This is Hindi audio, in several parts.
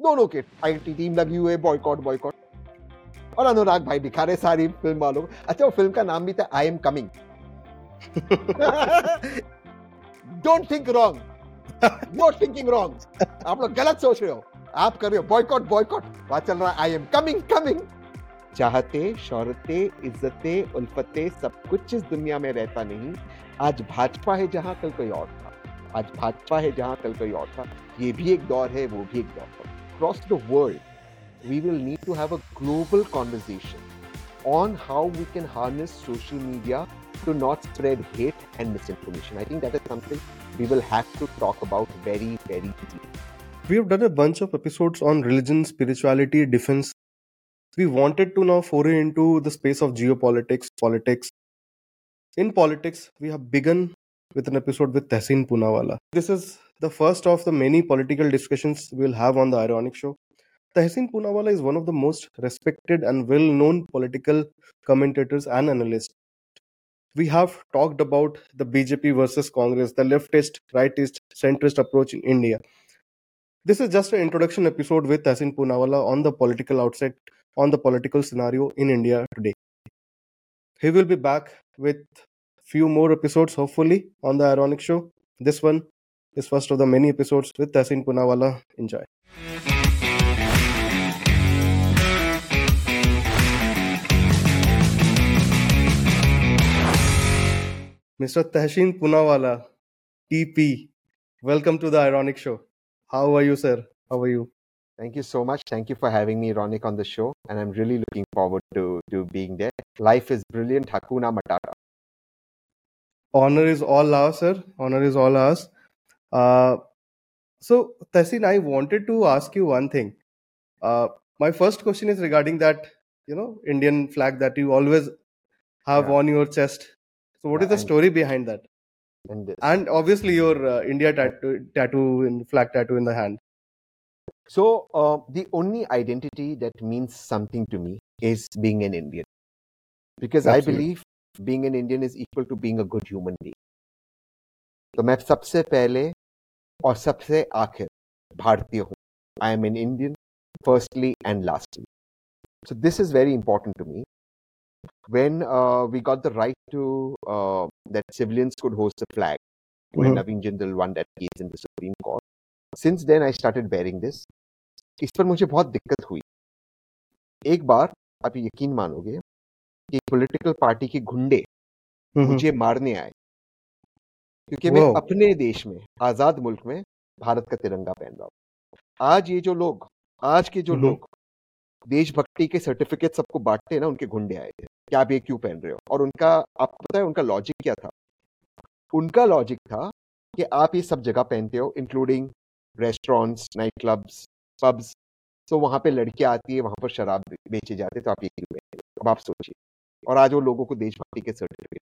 दोनों के आईटी टीम लगी हुई है बॉयकॉट बॉयकॉट और अनुराग भाई दिखा रहे सारी फ़िल्म वालों को। अच्छा वो फ़िल्म का नाम भी था I am coming don't think wrong not thinking wrong आप लोग गलत सोच रहे हो। आप कर रहे हो। बॉयकॉट बॉयकॉट वहाँ चल रहा है आई एम कमिंग कमिंग चाहते शौरते इज्जते उल्फते सब कुछ इस दुनिया में रहता नहीं। आज भाजपा है जहाँ कल कोई और था। आज भाजपा है जहाँ कल कोई और था। ये भी एक दौर है वो भी एक दौर था across the world we will need to have a global conversation on how we can harness social media to not spread hate and misinformation i think that is something we will have to talk about very very deeply We have done a bunch of episodes on religion, spirituality, defense. We wanted to now foray into the space of geopolitics, politics. In politics, we have begun with an episode with Tehseen Punawala. This is the first of the many political discussions we'll have on the Ironic Show. Tehseen Poonawala is one of the most respected and well known political commentators and analysts. We have talked about the BJP versus Congress, the leftist, rightist, centrist approach in India. This is just an introduction episode with Tahsin Poonawala on the political outset, on the political scenario in India today. He will be back with few more episodes, hopefully, on the Ironic Show. This one is first of the many episodes with Tahsin Poonawala. Enjoy. Mr. Tashin Poonawala, TP, welcome to the Ironic Show. How are you, sir? How are you? thank you so much thank you for having me ronick on the show and i'm really looking forward to to being there life is brilliant hakuna matata Honor is all ours, sir. Honor is all ours. Uh, so, Tahsin, I wanted to ask you one thing. Uh, my first question is regarding that, you know, Indian flag that you always have Yeah. on your chest. So, what is Yeah, the and- story behind that? and this. And obviously, your uh, India tattoo, tattoo in flag tattoo in the hand. So, uh, the only identity that means something to me is being an Indian. Because I Absolutely. believe being an Indian is equal to being a good human being. तो मैं सबसे पहले और सबसे आखिर भारतीय हूँ। I am an Indian firstly and lastly so this is very important to me when we got the right to that civilians could host the flag When mm-hmm. Naveen Jindal won that case in the Supreme Court. Since then, I started इस पर मुझे बहुत दिक्कत हुई। एक बार आप यकीन मानोगे कि पोलिटिकल पार्टी के घुंडे mm-hmm. मुझे मारने आए। क्योंकि मैं Wow. अपने देश में आज़ाद मुल्क में भारत का तिरंगा पहन रहा हूँ। आज ये जो लोग आज के जो. लोग देशभक्ति के सर्टिफिकेट सबको बांटते हैं ना उनके घुंडे आए थे कि आप ये क्यों पहन रहे हो? और उनका आपको पता है उनका लॉजिक क्या था? उनका लॉजिक था कि आप ये सब जगह पहनते हो including restaurants night clubs pubs तो वहाँ पे लड़कियाँ आती है वहाँ पर शराब बेचे जाते तो आप ये क्यों पहन रहे हो? अब आप सोचिए। और आज वो लोगों को देशभक्ति के certificate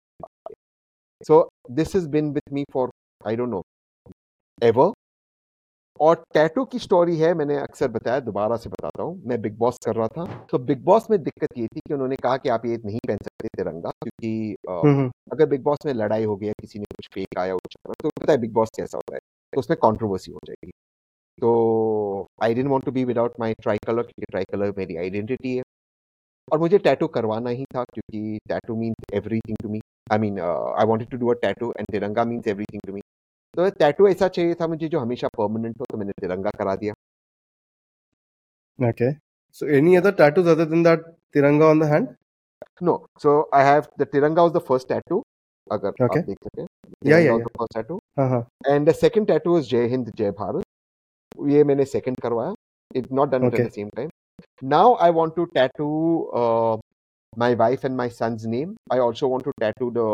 so this is been with me for I don't know ever और टैटू की स्टोरी है मैंने अक्सर बताया दोबारा से बताता हूँ। मैं बिग बॉस कर रहा था। तो बिग बॉस में दिक्कत ये थी कि उन्होंने कहा कि आप ये नहीं पहन सकते तिरंगा क्योंकि अ, Mhm. अगर बिग बॉस में लड़ाई हो गया किसी ने कुछ फेक आया उछाला तो पता है बिग बॉस कैसा होता है तो उसमें कॉन्ट्रोवर्सी हो जाएगी। तो I don't want to be without my tricolour क्योंकि ट्राई कलर मेरी आइडेंटिटी है। और मुझे टैटू करवाना ही था क्योंकि tattoo means everything to me I mean I wanted to do a tattoo and Tiranga means everything to me तो टैटू ऐसा चाहिए था मुझे जो हमेशा परमानेंट हो तो मैंने तिरंगा करा दिया Okay. So, any other tattoos other than that tiranga on the hand? No so I have the Tiranga was the first tattoo अगर Okay. आप देख सकें Yeah, yeah, the first tattoo Uh-huh. And the second tattoo is जय हिंद जय भारत ये मैंने सेकंड करवाया it not done it at Okay. The same time now I want to tattoo my wife and my son's name i also want to tattoo the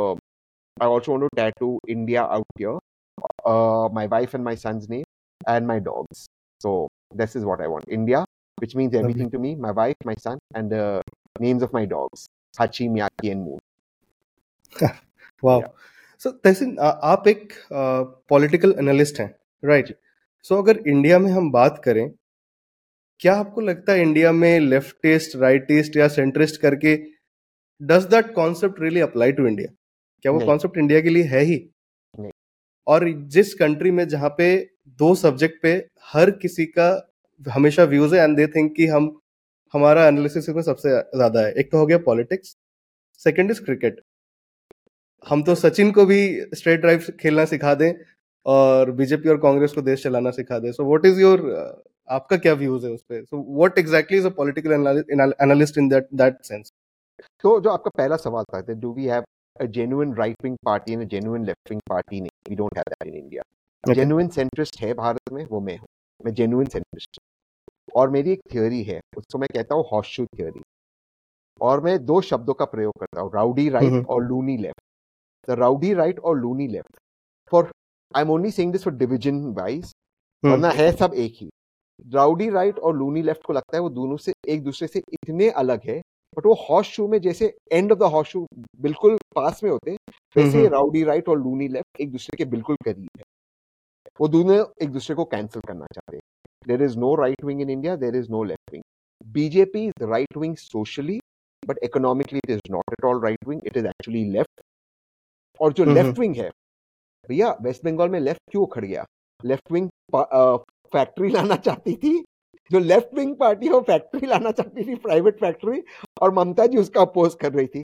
i also want to tattoo india out here uh, my wife and my son's name and my dogs so this is what i want india which means everything to me my wife my son and the names of my dogs hachi miyaki and moon वाह सो तहसीन आ- आप एक पॉलिटिकल एनालिस्ट हैं राइट सो अगर इंडिया में हम बात करें क्या आपको लगता है इंडिया में लेफ्टिस्ट राइटिस्ट या सेंट्रिस्ट करके does that concept really apply to India क्या वो कॉन्सेप्ट इंडिया के लिए है ही? नहीं। और जिस कंट्री में जहाँ पे दो सब्जेक्ट पे हर किसी का हमेशा व्यूज़ है एंड दे थिंक कि हम हमारा एनालिसिस में सबसे ज़्यादा है। एक तो हो गया पॉलिटिक्स सेकंड इज़ क्रिकेट हम तो सचिन को भी स्ट्रेट ड्राइव खेलना सिखा दें और बीजेपी और कांग्रेस को देश चलाना सिखा दें। सो व्हाट इज़ योर आपका क्या व्यूज़ है उस पर so what exactly is a political analyst in that that sense तो जो आपका पहला सवाल था do we have a genuine right wing party and a genuine left wing party नहीं we don't have that in India. Okay. genuine centrist है भारत में वो मैं हूँ। मैं genuine centrist और मेरी एक थियोरी है उसको मैं कहता हूँ हॉर्स शू थियोरी और मैं दो शब्दों का प्रयोग करता हूँ राउडी राइट और loony left the rowdy right और loony left for I am only saying this for division wise वरना है सब एक ही। राउडी राइट और लूनी लेफ़्ट को लगता है वो दोनों से एक दूसरे से इतने अलग है बट वो हॉर्स शू में जैसे end of the horseshoe बिल्कुल पास में होते वैसे राउडी राइट और लूनी लेफ़्ट एक दूसरे के बिल्कुल करीब है। वो दोनों एक दूसरे को कैंसिल करना चाहते हैं। There is no right wing in India there is no left wing BJP is right wing socially but economically it is not at all right wing it is actually left और जो लेफ़्ट विंग है भैया वेस्ट बंगाल में लेफ़्ट क्यों उखड़ गया? लेफ़्ट विंग फैक्ट्री लाना चाहती थी जो लेफ़्ट विंग पार्टी है वो फैक्ट्री लाना चाहती थी प्राइवेट फैक्ट्री और ममता जी उसका अपोज कर रही थी।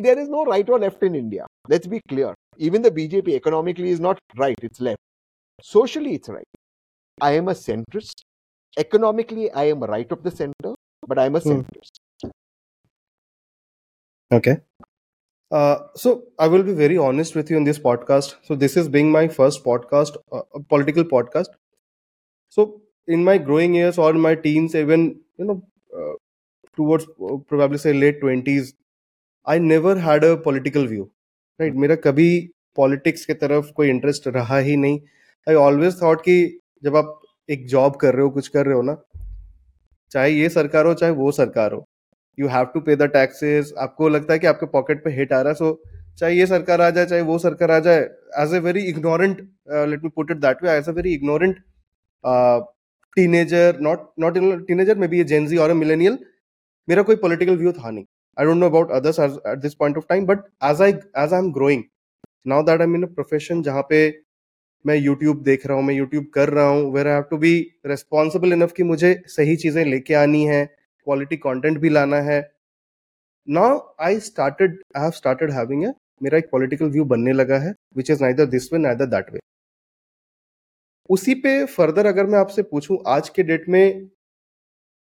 देर इज़ नो राइट और left in India let's be clear even the BJP economically is not right it's left socially it's right I am a economically I am right of the center but I am a okay Uh, so I will be very honest with you in this podcast. So this is being my first podcast, uh, political podcast. So in my growing years or in my teens even you know uh, towards uh, probably say late 20s i never had a political view right? मेरा कभी पॉलिटिक्स के तरफ़ कोई इंटरेस्ट रहा ही नहीं। आई ऑलवेज थॉट कि जब आप एक जॉब कर रहे हो कुछ कर रहे हो ना चाहे ये सरकार हो चाहे वो सरकार हो you have to pay the taxes आपको लगता है कि आपके पॉकेट पे हिट आ रहा है सो चाहे ये सरकार आ जाए चाहे वो सरकार आ जाए as a very ignorant let me put it that way as a very ignorant teenager not not teenager may be a Gen Z और मिलेनियल मेरा कोई पॉलिटिकल व्यू था नहीं। I don't know about others at this point of time but as I as I am growing now that I mean a profession जहाँ पे मैं यूट्यूब देख रहा हूँ, मैं यूट्यूब कर रहा हूँ where I have to be responsible enough कि मुझे सही चीज़ें लेके आनी है क्वालिटी कंटेंट भी लाना है। Now I started I have started having मेरा एक पॉलिटिकल व्यू बनने लगा है which is neither this way neither that way उसी पे फर्दर अगर मैं आपसे पूछूँ आज के डेट में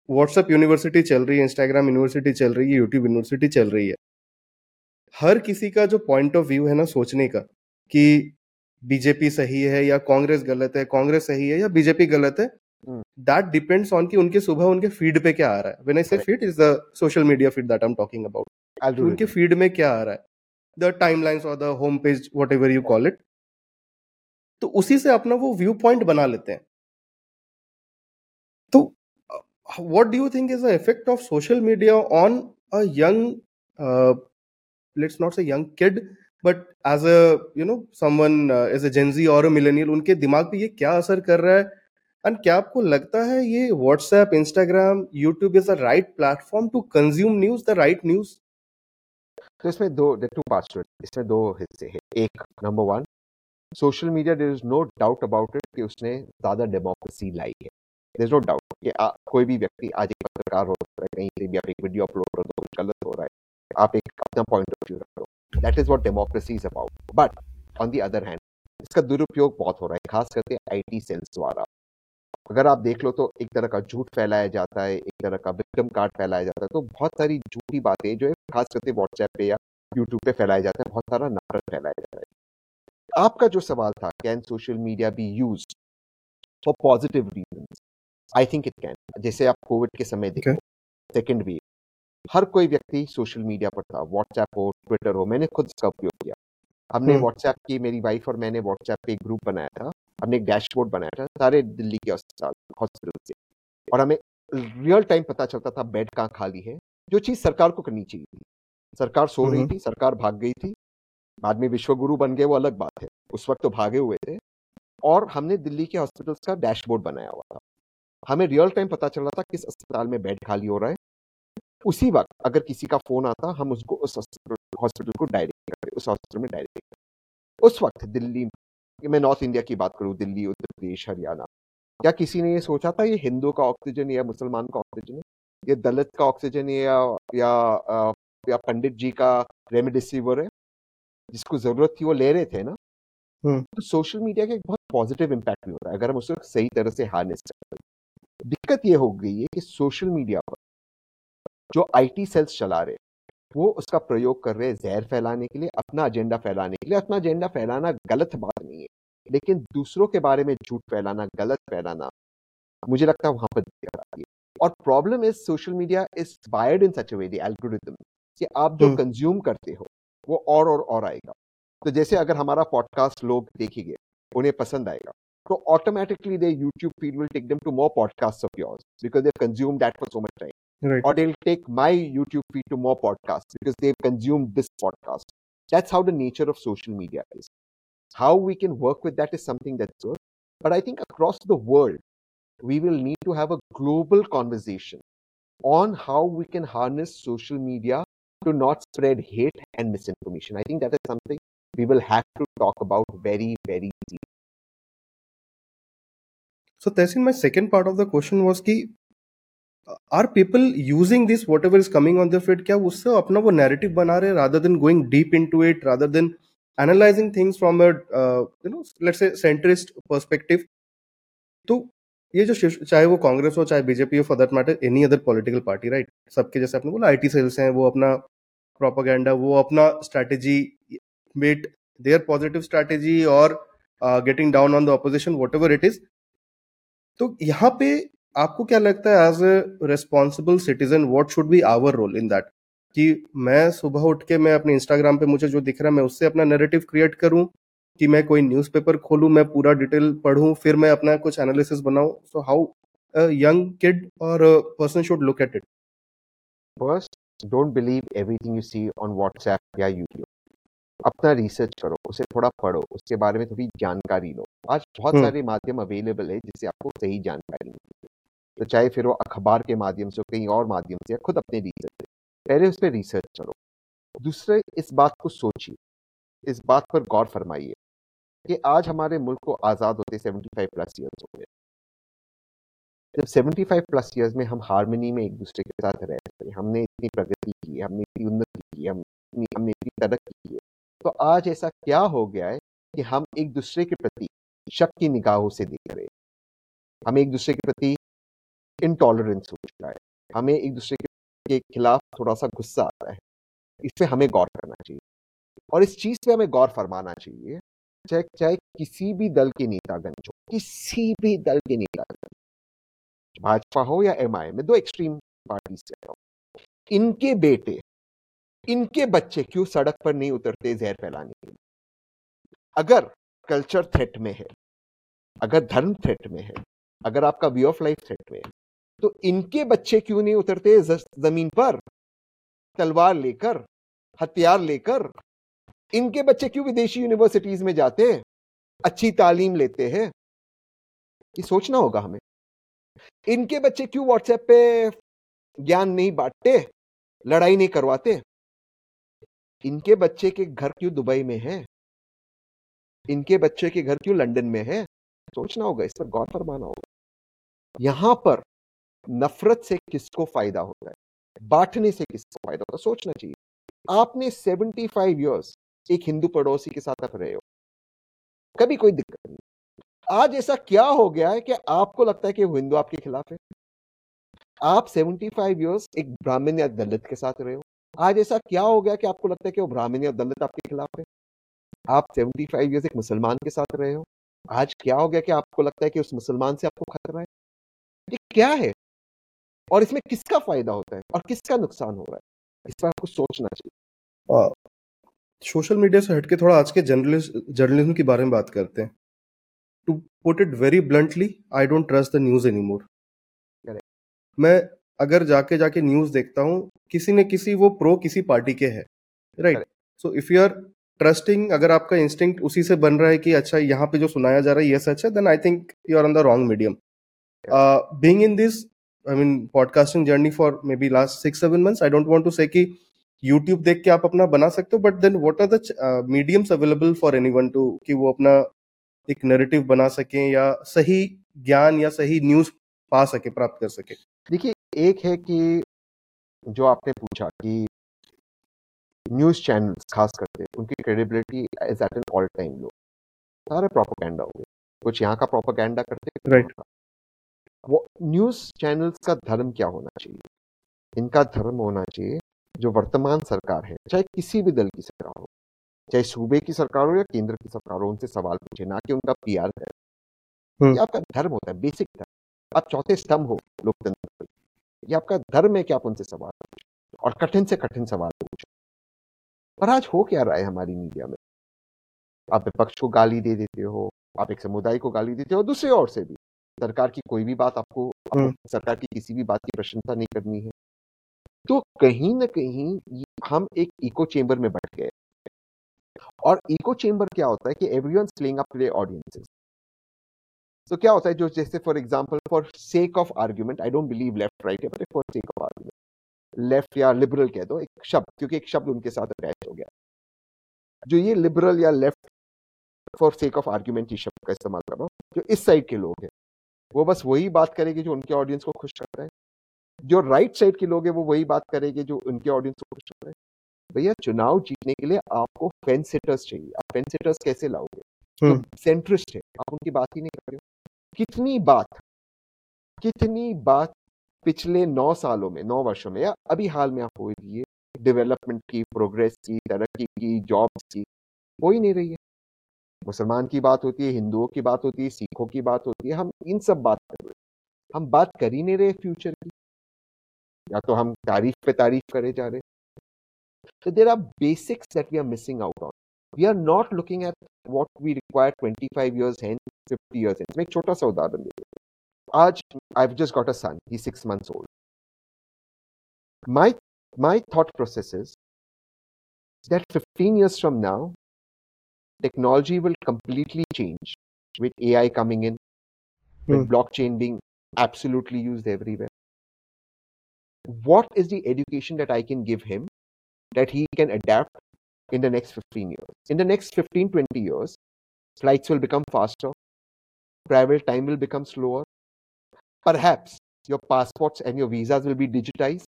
व्हाट्सएप यूनिवर्सिटी चल रही है इंस्टाग्राम यूनिवर्सिटी चल रही है यूट्यूब यूनिवर्सिटी चल रही है। हर किसी का जो पॉइंट ऑफ़ व्यू है ना सोचने का कि बीजेपी सही है या कांग्रेस गलत है कांग्रेस सही है या बीजेपी गलत है दैट डिपेंड्स ऑन कि उनके सुबह उनके फ़ीड पे क्या आ रहा है। When I say feed is the social media feed that I am talking about उनके फ़ीड में क्या आ रहा है? द टाइमलाइंस और the home page whatever you call it तो उसी से अपना वो व्यू पॉइंट बना लेते हैं। तो what do you think is the effect of social media on a young let's not say young kid but as a you know someone as a Gen Z और मिलेनियल उनके दिमाग पे ये क्या असर कर रहा है? एंड क्या आपको लगता है ये WhatsApp Instagram YouTube is the right platform to consume news the right news तो इसमें दो टू पार्ट्स इसमें दो हिस्से हैं। एक number one social media there is no doubt about it कि उसने ज़्यादा डेमोक्रेसी लाई है। देर इज़ नो डाउट कि आ, कोई भी व्यक्ति आज एक पत्रकार हो रहा है कहीं से भी आप एक वीडियो अपलोड कर दो कुछ गलत हो रहा है। आप एक अपना पॉइंट ऑफ़ व्यू रख। दो that is what democracy is about but on the other hand इसका दुरुपयोग बहुत हो रहा है खास करके आई टी सेल्स द्वारा। अगर आप देख लो तो एक तरह का झूठ फैलाया जाता है एक तरह का विक्रम कार्ड फैलाया जाता है तो बहुत सारी झूठी बातें जो है खास करके व्हाट्सएप पे या यूट्यूब पे फैलाया जाता है बहुत सारा नाटक फैलाया जाता है। आपका जो सवाल था can social media be used for positive reason I think it can जैसे आप कोविड के समय देखो सेकेंड वेव हर कोई व्यक्ति सोशल मीडिया पर था व्हाट्सएप हो ट्विटर हो मैंने खुद इसका उपयोग किया। हमने व्हाट्सएप हम्म। की मेरी वाइफ और मैंने व्हाट्सएप पे एक ग्रुप बनाया था हमने एक डैशबोर्ड बनाया था सारे दिल्ली के अस्पताल हॉस्पिटल से। और हमें रियल टाइम पता चलता था बेड कहाँ खाली है? जो चीज़ सरकार को करनी चाहिए थी। सरकार सो रही हम्म। थी सरकार भाग गई थी बाद में विश्वगुरु बन गए, वो अलग बात है। उस वक्त तो भागे हुए थे। और हमने दिल्ली के हॉस्पिटल्स का डैशबोर्ड बनाया हुआ था। हमें रियल टाइम पता चल रहा था किस अस्पताल में बेड खाली हो रहा है। उसी वक्त अगर किसी का फ़ोन आता, हम उसको उस हॉस्पिटल को डायरेक्ट करते उस हॉस्पिटल में डायरेक्ट करते उस वक्त दिल्ली मैं नॉर्थ इंडिया की बात करूँ, दिल्ली उत्तर प्रदेश हरियाणा क्या किसी ने ये सोचा था, ये हिंदू का ऑक्सीजन या मुसलमान का ऑक्सीजन है? ये दलित का ऑक्सीजन है या या या पंडित जी का रेमडेसिविर है? जिसको ज़रूरत थी वो ले रहे थे ना हम्म। तो सोशल मीडिया का एक बहुत पॉजिटिव इम्पैक्ट भी हो रहा है अगर हम उसको सही तरह से हार्नेस करें दिक्कत ये हो गई है कि सोशल मीडिया पर जो आईटी सेल्स चला रहे वो उसका प्रयोग कर रहे हैं जहर फैलाने के लिए अपना एजेंडा फैलाने के लिए अपना एजेंडा फैलाना गलत बात नहीं है लेकिन दूसरों के बारे में झूठ फैलाना गलत फैलाना मुझे लगता है वहाँ पर दिक्कत आती है और problem is social media is wired in such a way the algorithm कि आप जो हम्म। कंज्यूम करते हो वो और और और आएगा तो जैसे अगर हमारा पॉडकास्ट लोग देखेंगे उन्हें पसंद आएगा तो automatically they YouTube feed will take them to more podcast of yours because they consume that for so much time Right. or they'll take my YouTube feed to more podcasts because they've consumed this podcast. That's how the nature of social media is. How we can work with that is something that's good. But I think across the world, we will need to have a global conversation on how we can harness social media to not spread hate and misinformation. I think that is something we will have to talk about very, very deeply. So, Tehsin, my second part of the question was ki, are people using this, whatever is coming on their feed, kya usse apna wo narrative bana rahe, rather than going deep into it, rather than analyzing things from a, uh, you know, let's say centrist perspective. So ये जो चाहे वो कांग्रेस हो, चाहे बीजेपी हो for that matter any other political party right सबके जैसे आपने बोला आईटी सेल्स हैं, वो अपना प्रोपागेंडा वो अपना strategy met their positive strategy और getting down on the opposition whatever it is तो यहाँ पे आपको क्या लगता है as a responsible citizen what should be our role in that कि मैं सुबह उठ के, मैं अपने इंस्टाग्राम पे मुझे जो दिख रहा है, मैं उससे अपना नैरेटिव क्रिएट करूँ कि मैं कोई न्यूज़पेपर खोलूं मैं पूरा डिटेल पढूं फिर मैं अपना कुछ एनालिसिस बनाऊँ। सो हाउ यंग किड और person should look at it First, don't believe everything you see on WhatsApp या YouTube. अपना रिसर्च करो उसे थोड़ा पढ़ो उसके बारे में थोड़ी जानकारी लो। आज बहुत हम्म। सारे माध्यम अवेलेबल है जिससे आपको सही जानकारी मिलती है। तो चाहे फिर वो अखबार के माध्यम से हो कहीं और माध्यम से या खुद अपने रिसर्च से। पहले उस पर रिसर्च करो। दूसरे इस बात को सोचिए। इस बात पर गौर फरमाइए। कि आज हमारे मुल्क को आज़ाद होते 75 प्लस ईयर्स हो गए। जब 75 प्लस ईयर्स में हम हारमोनी में एक दूसरे के साथ रह रहे हमने इतनी प्रगति की, हमने इतनी उन्नति की, हम, हमने इतनी तरक्की की है तो आज ऐसा क्या हो गया है कि हम एक दूसरे के प्रति शक की निगाहों से देख रहे हैं। हमें एक दूसरे के प्रति इनटॉलरेंस हो चुका है। हमें एक दूसरे के खिलाफ थोड़ा सा गुस्सा आता है। इस पे हमें गौर करना चाहिए। और इस चीज़ पे हमें गौर फरमाना चाहिए चाहे चाहे किसी भी दल के नेतागण हो किसी भी दल के नेतागण भाजपा हो या एम आई में दो एक्सट्रीम कह रहा हूँ इनके बेटे, इनके बच्चे क्यों सड़क पर नहीं उतरते, जहर फैलाने के लिए? अगर कल्चर थ्रेट में है, अगर धर्म थ्रेट में है, अगर आपका वे ऑफ़ लाइफ थ्रेट में है तो इनके बच्चे क्यों नहीं उतरते ज़मीन पर? तलवार लेकर, हथियार लेकर इनके बच्चे क्यों विदेशी यूनिवर्सिटीज में जाते हैं? अच्छी तालीम लेते हैं? ये सोचना होगा हमें। इनके बच्चे क्यों व्हाट्सएप पे ज्ञान नहीं बांटते, लड़ाई नहीं करवाते? इनके बच्चे के घर क्यों दुबई में है? इनके बच्चे के घर क्यों लंदन में है? सोचना होगा, इस पर गौर फरमाना होगा। यहाँ पर नफरत से किसको फ़ायदा होता है? बांटने से किसको फ़ायदा होता है? सोचना चाहिए। आपने 75 इयर्स एक हिंदू पड़ोसी के साथ रहे हो। कभी कोई दिक्कत नहीं। आज ऐसा क्या हो गया है कि आपको लगता है कि हिंदू आपके खिलाफ है? आप 75 इयर्स एक ब्राह्मण या दलित के साथ रहे हो। आज ऐसा क्या हो गया कि आपको लगता है कि वो ब्राह्मण या दलित आपके खिलाफ है? आप 75 इयर्स एक मुसलमान के साथ रहे हो। आज क्या हो गया कि आपको लगता है कि उस मुसलमान से आपको खतरा है? ये क्या है? और इसमें किसका फ़ायदा होता है? और किसका नुकसान हो रहा है? इस पर आपको सोचना चाहिए। सोशल मीडिया से हटके थोड़ा आज के जर्नलिस्ट जर्नलिज्म के बारे में बात करते हैं। To put it very bluntly I don't trust the news any more मैं अगर जाके जाके न्यूज़ देखता हूँ किसी न किसी वो प्रो किसी पार्टी के है right so if you are trusting अगर आपका इंस्टिंक्ट उसी से बन रहा है कि अच्छा यहाँ पे जो सुनाया जा रहा है ये सच है then I think you are on the wrong medium being in this I mean podcasting journey for may be last six seven months I don't want to say कि यूट्यूब देख के आप अपना बना सकते हो but then what are the mediums available for anyone to कि वो अपना एक नैरेटिव बना सकें या सही ज्ञान या सही न्यूज़ पा सके प्राप्त कर सके? देखिए एक है कि जो आपने पूछा कि न्यूज़ चैनल्स खास करके उनकी credibility is at an all time low सारे प्रोपोगेंडा हो गए। कुछ यहाँ का प्रोपोगेंडा करते हैं Right. वो न्यूज़ चैनल्स का धर्म क्या होना चाहिए? इनका धर्म होना चाहिए जो वर्तमान सरकार है चाहे किसी भी दल की सरकार हो चाहे सूबे की सरकार हो या केंद्र की सरकार हो उनसे सवाल पूछे ना कि उनका पीआर है हम्म। ये आपका धर्म होता है बेसिक धर्म। आप चौथे स्तंभ हो लोकतंत्र ये आपका धर्म है कि आप उनसे सवाल पूछे और कठिन से कठिन सवाल पूछे। पर आज हो क्या रहा है हमारी मीडिया में? आप विपक्ष को गाली दे देते हो आप एक समुदाय को गाली देते हो दूसरे और से भी। सरकार की कोई भी बात आपको, आपको हम्म। सरकार की किसी भी बात की प्रशंसा नहीं करनी है। तो कहीं ना कहीं हम एक इको चेम्बर में बैठ गए। और इको चेम्बर क्या होता है कि everyone playing up to audiences तो क्या होता है जो जैसे for example for sake of argument I don't believe left right है but for sake of argument left या लिबरल कह दो, एक शब्द, क्योंकि एक शब्द उनके साथ अटैच हो गया। जो ये लिबरल या left for sake of argument इस शब्द का इस्तेमाल कर रहा हूँ, जो इस साइड के लोग हैं, वो बस वही बात करेंगे जो उनके ऑडियंस को खुश कर रहा है। जो राइट साइड के लोग हैं वो वही बात करेंगे जो उनके ऑडियंस को है। भैया चुनाव जीतने के लिए आपको फेंस सिटर्स चाहिए। आप फेंस सिटर्स कैसे लाओगे? हम्म। तो सेंट्रिस्ट है। आप उनकी बात ही नहीं कर रहे हो। कितनी बात कितनी बात पिछले नौ सालों में नौ वर्षों में या अभी हाल में आप हो रही है? डेवलपमेंट की प्रोग्रेस की तरक्की की जॉब्स की हो ही नहीं रही है। मुसलमान की बात होती है हिंदुओं की बात होती है सिखों की बात होती है हम इन सब बात कर रहे हैं। हम बात कर ही नहीं रहे फ्यूचर की। या तो हम तारीफ़ पे तारीफ़ करे जा रहे so there are basics that we are missing out on we are not looking at what we require 25 years hence 50 years hence मैं एक छोटा सा उदाहरण दे हूँ। आज I've just got a son he's six months old my my thought process is that 15 years from now technology will completely change with AI coming in, with Hmm. blockchain being absolutely used everywhere. What is the education that I can give him that he can adapt in the next 15 years? In the next 15, 20 years, flights will become faster, travel time will become slower. Perhaps your passports and your visas will be digitized.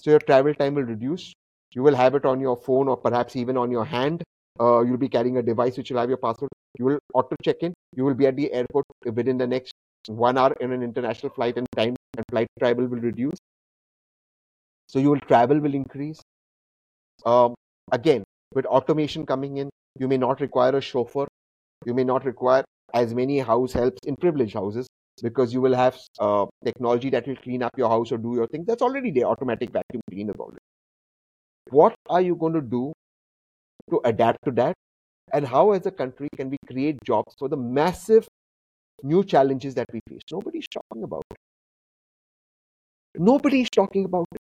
So your travel time will reduce. You will have it on your phone or perhaps even on your hand uh, you'll be carrying a device which will have your passport. You will auto check in. You will be at the airport within the next one hour in an international flight, and time and flight travel will reduce. So you will travel will increase. Um, again, with automation coming in, you may not require a chauffeur. You may not require as many house helps in privileged houses because you will have uh, technology that will clean up your house or do your things. That's already there. Automatic vacuum cleaners. What are you going to do to adapt to that and how as a country can we create jobs for the massive new challenges that we face. Nobody's talking about it. Nobody's talking about it.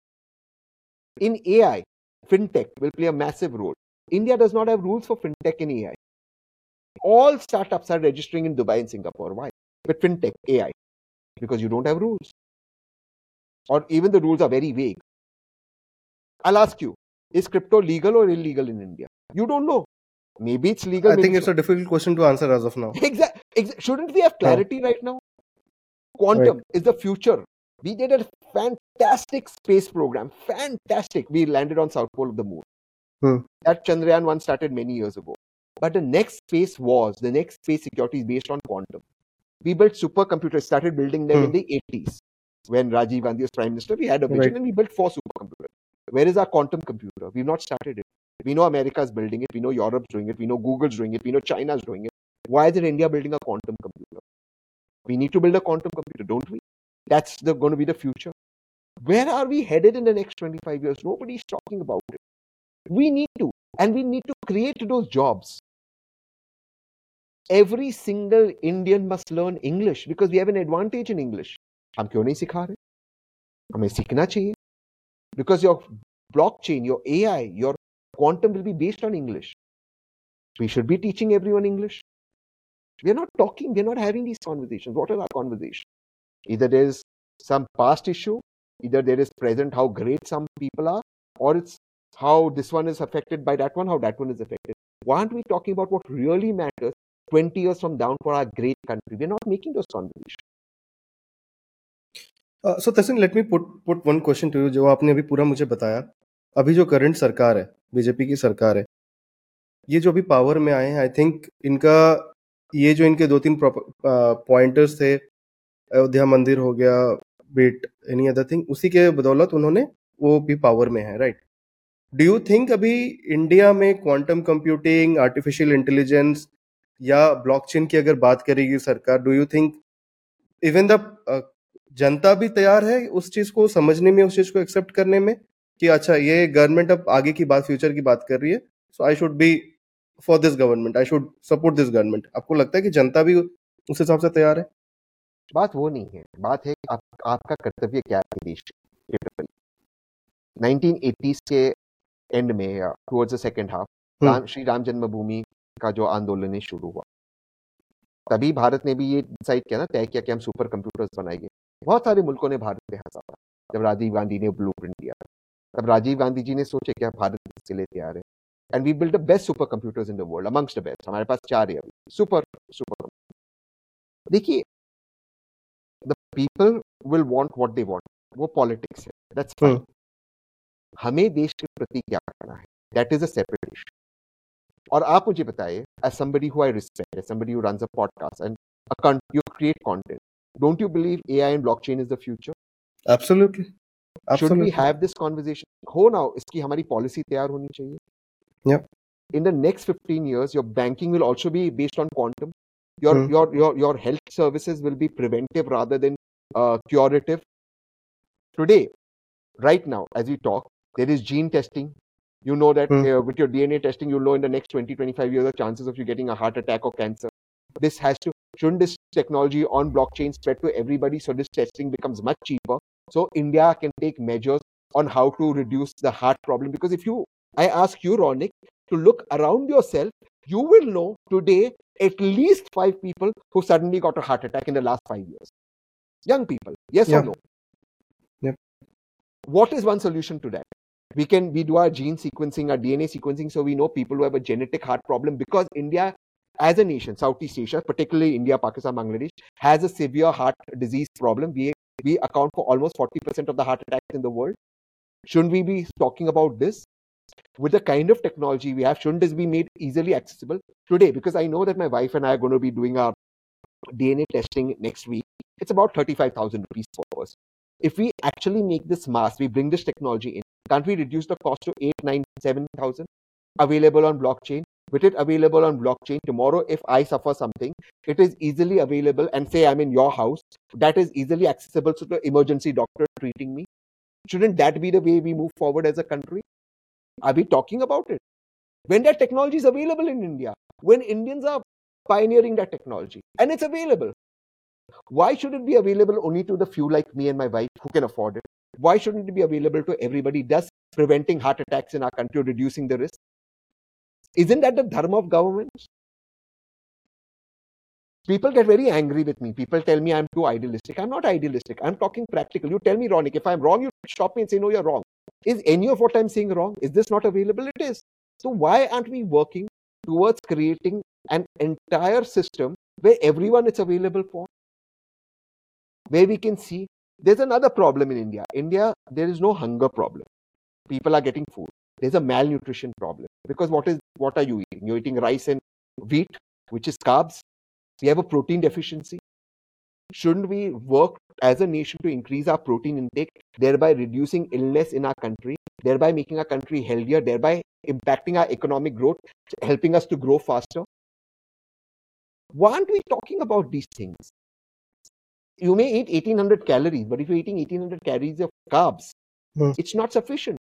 In ai fintech will play a massive role. India does not have rules for fintech in ai all startups are registering in dubai and singapore. Why? With fintech ai because you don't have rules. Or even the rules are very vague. I'll ask you is crypto legal or illegal in india? You don't know maybe it's legal I think it's a difficult question to answer as of now. Exactly. Exa- shouldn't we have clarity right now? Quantum is the future. We did a fantastic space program. Fantastic. We landed on South Pole of the moon. Hmm. That Chandrayaan one started many years ago. But the next space was the next space security is based on quantum. We built supercomputers, started building them in Hmm. the 80s. When Rajiv Gandhi was prime minister, we had a vision Right. and we built four supercomputers. Where is our quantum computer? We've not started it. We know America is building it. We know Europe's doing it. We know Google's doing it. We know China's doing it. Why is it India building a quantum computer? We need to build a quantum computer, don't we? That's the, going to be the future. Where are we headed in the next 25 years? Nobody's talking about it. We need to, and we need to create those jobs. Every single Indian must learn English because we have an advantage in English. हम क्यों नहीं सिखा रहे हमें सीखना चाहिए because your blockchain, your AI, your quantum will be based on English. We should be teaching everyone English. We are not talking, we are not having these conversations. What are our conversations? Either there is some past issue, either there is present how great some people are, or it's how this one is affected by that one, how that one is affected. Why aren't we talking about what really matters? 20 years from down for our great country. We're not making those conversations. So Tehseen let me put put one question to you जो आपने अभी पूरा मुझे बताया अभी जो करंट सरकार है बीजेपी की सरकार है। ये जो अभी पावर में आए हैं आई थिंक इनका, ये जो इनके दो तीन पॉइंटर्स थे, अयोध्या मंदिर हो गया बीट एनी अदर थिंग उसी के बदौलत उन्होंने वो भी पावर में है राइट डू यू थिंक अभी इंडिया में क्वांटम कंप्यूटिंग आर्टिफिशियल इंटेलिजेंस या ब्लॉकचेन की अगर बात करेगी सरकार do you think even the जनता भी तैयार है उस चीज़ को समझने में, उस चीज़ को एक्सेप्ट करने में? कि अच्छा ये गवर्नमेंट अब आगे की बात फ्यूचर की बात कर रही है so I should be for this government I should support this government आपको लगता है कि जनता भी उस हिसाब से तैयार है? बात वो नहीं है बात है आप, आपका कर्तव्य क्या है देश नाइनटीन एटीज के एंड में towards the second half Shri Ram Janmabhoomi का जो आंदोलन शुरू हुआ। तभी भारत ने भी ये डिसाइड किया ना तय किया कि हम सुपर कंप्यूटर्स बनाएँगे। बहुत सारे मुल्कों ने भारत पे हंसा जब राजीव गांधी ने ब्लू प्रिंट दिया तब राजीव गांधी जी ने सोचे क्या भारत इसके लिए तैयार है। And we build the best supercomputers in the world amongst the best हमारे पास चार है अभी। सुपर सुपर देखिए the people will want what they want वो पॉलिटिक्स है। दैट्स फाइन हमें देश के प्रति क्या करना है? That is a separate issue और आप मुझे बताइए as somebody who I respect as somebody who runs a podcast and a you create content don't you believe AI and blockchain is the future absolutely should we have this conversation हो now इसकी हमारी पॉलिसी तैयार होनी चाहिए yeah in the next 15 years your banking will also be based on quantum your hmm. your your your health services will be preventive rather than uh, curative today right now as we talk there is gene testing you know that hmm. uh, with your dna testing you'll know in the next 20 25 years the chances of you getting a heart attack or cancer this has to shouldn't this technology on blockchain spread to everybody so this testing becomes much cheaper So india can take measures on how to reduce the heart problem because if you i ask you ronick to look around yourself you will know today at least five people who suddenly got a heart attack in the last five years young people yes yeah. or no yep. what is one solution to that we can we do our gene sequencing our dna sequencing so we know people who have a genetic heart problem because india as a nation southeast asia particularly india pakistan bangladesh has a severe heart disease problem we we account for almost 40% of the heart attacks in the world. Shouldn't we be talking about this? With the kind of technology we have shouldn't this be made easily accessible? Today because i know that my wife and i are going to be doing our dna testing next week. It's about 35000 rupees for us. If we actually make this mass we bring this technology in can't we reduce the cost to 8, 9, 7,000? Available on blockchain. With it available on blockchain, tomorrow if I suffer something, it is easily available and say I'm in your house, that is easily accessible to the emergency doctor treating me. Shouldn't that be the way we move forward as a country? Are we talking about it? When that technology is available in India, when Indians are pioneering that technology and it's available, why should it be available only to the few like me and my wife who can afford it? Why shouldn't it be available to everybody? Thus, preventing heart attacks in our country, reducing the risk. Isn't that the dharma of governments? People get very angry with me. People tell me I'm too idealistic. I'm not idealistic. I'm talking practical. You tell me, Ronick, if I'm wrong, you stop me and say, no, you're wrong. Is any of what I'm saying wrong? Is this not available? It is. So why aren't we working towards creating an entire system where everyone is available for? Where we can see there's another problem in India. India, there is no hunger problem. People are getting food. There's a malnutrition problem because what is what are you eating? You're eating rice and wheat, which is carbs. We have a protein deficiency. Shouldn't we work as a nation to increase our protein intake, thereby reducing illness in our country, thereby making our country healthier, thereby impacting our economic growth, helping us to grow faster? Why aren't we talking about these things? you may eat 1800 calories, but if you're eating 1800 calories of carbs, hmm. it's not sufficient.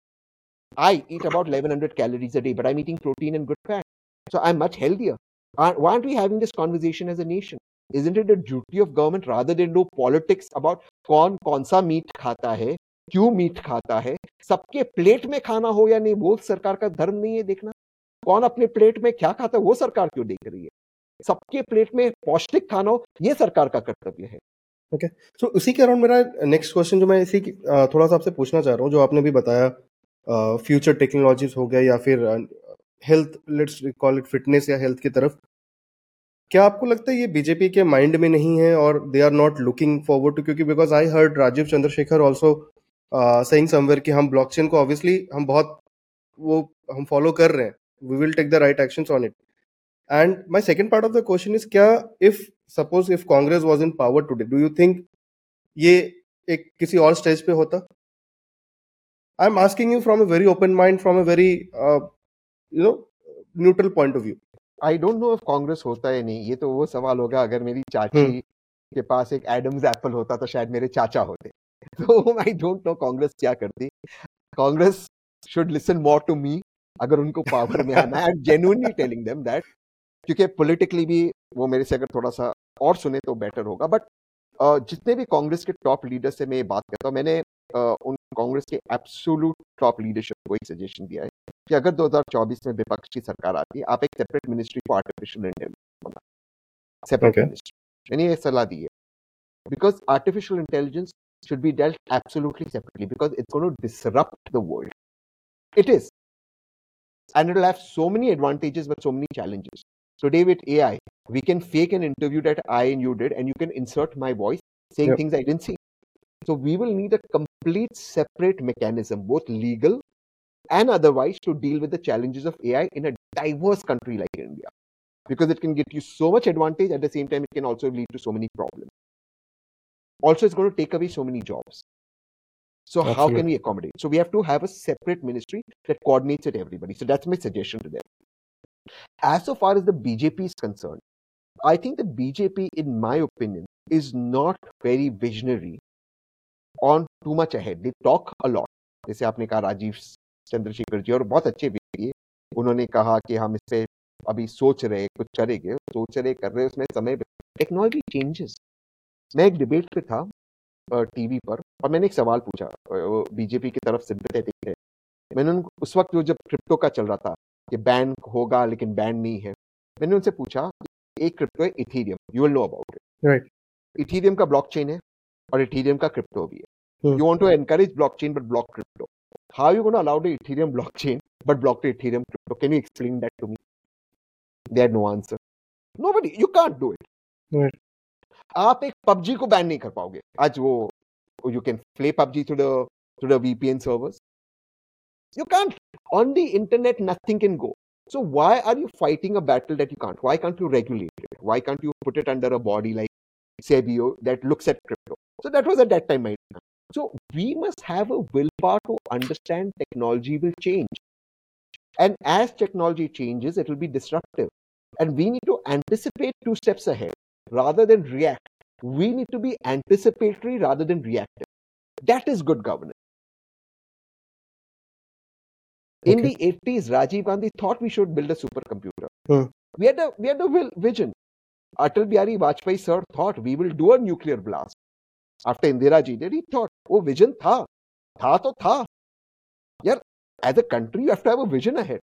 I eat about 1100 calories a day, but I'm eating protein and good fat. So I'm much healthier. Why aren't we having this conversation as a nation? Isn't it a duty of government rather than do politics about कौन कौन सा मीट खाता है क्यों मीट खाता है सबके प्लेट में खाना हो या नहीं वो सरकार का धर्म नहीं है देखना कौन अपने प्लेट में क्या खाता है वो सरकार क्यों देख रही है सबके प्लेट में पौष्टिक खाना हो ये सरकार का कर्तव्य है ओके सो उसी के अराउंड मेरा नेक्स्ट क्वेश्चन जो मैं इसी थोड़ा सा आपसे पूछना चाह रहा हूँ जो आपने भी बताया फ्यूचर टेक्नोलॉजीज़ हो गया या फिर health let's call it fitness या हेल्थ की तरफ़। क्या आपको लगता है ये बीजेपी के माइंड में नहीं है और they are not looking forward to क्योंकि because I heard Rajeev Chandrasekhar also saying somewhere कि हम ब्लॉकचेन को ऑब्वियसली हम बहुत वो हम फॉलो कर रहे हैं। We will take the right action on it and my second part of the question is क्या if suppose if Congress was in power today do you think ये एक किसी और स्टेज पे होता? I am asking you from a very open mind from a very you know neutral point of view I don't know if Congress होता है नहीं ये तो वो सवाल होगा अगर मेरी चाची हम्म। के पास एक एडम्स एप्पल होता तो शायद मेरे चाचा होते। तो आई डोंट नो कांग्रेस क्या करती। Congress should listen more to me अगर उनको पावर में आना है। जेन्युइनली टेलिंग देम दैट क्योंकि पॉलिटिकली भी वो मेरे से अगर थोड़ा सा और सुने तो बेटर होगा। बट जितने भी कांग्रेस के टॉप लीडर से मैं ये बात करता हूँ मैंने uh, उन कांग्रेस के एब्सोल्यूट टॉप लीडरशिप को एक सजेशन दिया है कि अगर 2024 में विपक्ष की सरकार आती है आप एक सेपरेट मिनिस्ट्री को आर्टिफिशियल इंटेलिजेंस बना सेपरेट Okay. मिनिस्ट्री मैंने ये सलाह दी है because artificial intelligence should be dealt absolutely separately because it's going to disrupt the world. It is. And it'll have so many advantages but so many challenges. Today with AI, we can fake an interview that I and you did, and you can insert my voice saying Yep. things I didn't say. So we will need a complete separate mechanism, both legal and otherwise, to deal with the challenges of AI in a diverse country like India. Because it can get you so much advantage, at the same time, it can also lead to so many problems. Also, it's going to take away so many jobs. So how can we accommodate? So we have to have a separate ministry that coordinates it everybody. So that's my suggestion to them. As so far as the BJP is concerned, I think the BJP, in my opinion, is not very visionary on too much ahead. They talk a lot. जैसे आपने कहा राजीव चंद्रशेखर जी और बहुत अच्छे व्यक्ति उन्होंने कहा कि हम इस पे अभी सोच रहे कुछ करेंगे। सोच रहे कर रहे उसमें समय टेक्नोलॉजी चेंजेस मैं एक डिबेट पे था टीवी पर और मैंने एक सवाल पूछा। बीजेपी की तरफ़ सिंपैथेटिक है। मैंने उनको उस वक्त जो जब क्रिप्टो का चल रहा था कि बैन होगा लेकिन बैन नहीं है मैंने उनसे पूछा एक क्रिप्टो है Ethereum you will know about it. Ethereum का ब्लॉकचेन है। और इथेरियम का क्रिप्टो भी है। You want to encourage blockchain but block crypto how you gonna allow the Ethereum blockchain but block the Ethereum crypto can you explain that to me they had no answer nobody you can't do it आप एक PUBG को बैन नहीं कर पाओगे। आज वो you can play PUBG through the through the VPN servers you can't on the internet nothing can go So why are you fighting a battle that you can't? Why can't you regulate it? Why can't you put it under a body like Sebio that looks at crypto. So that was at that time my so we must have a willpower to understand technology will change. And as technology changes it will be disruptive. And we need to anticipate two steps ahead. Rather than react we need to be anticipatory rather than reactive. That is good governance. In Okay. the 80s rajiv gandhi thought we should build a supercomputer. Hmm. we had a we had a vil- vision atal bihari vajpayee sir thought we will do a nuclear blast after indira ji. Did he thought oh vision tha tha to tha. यार as a country you have to have a vision ahead.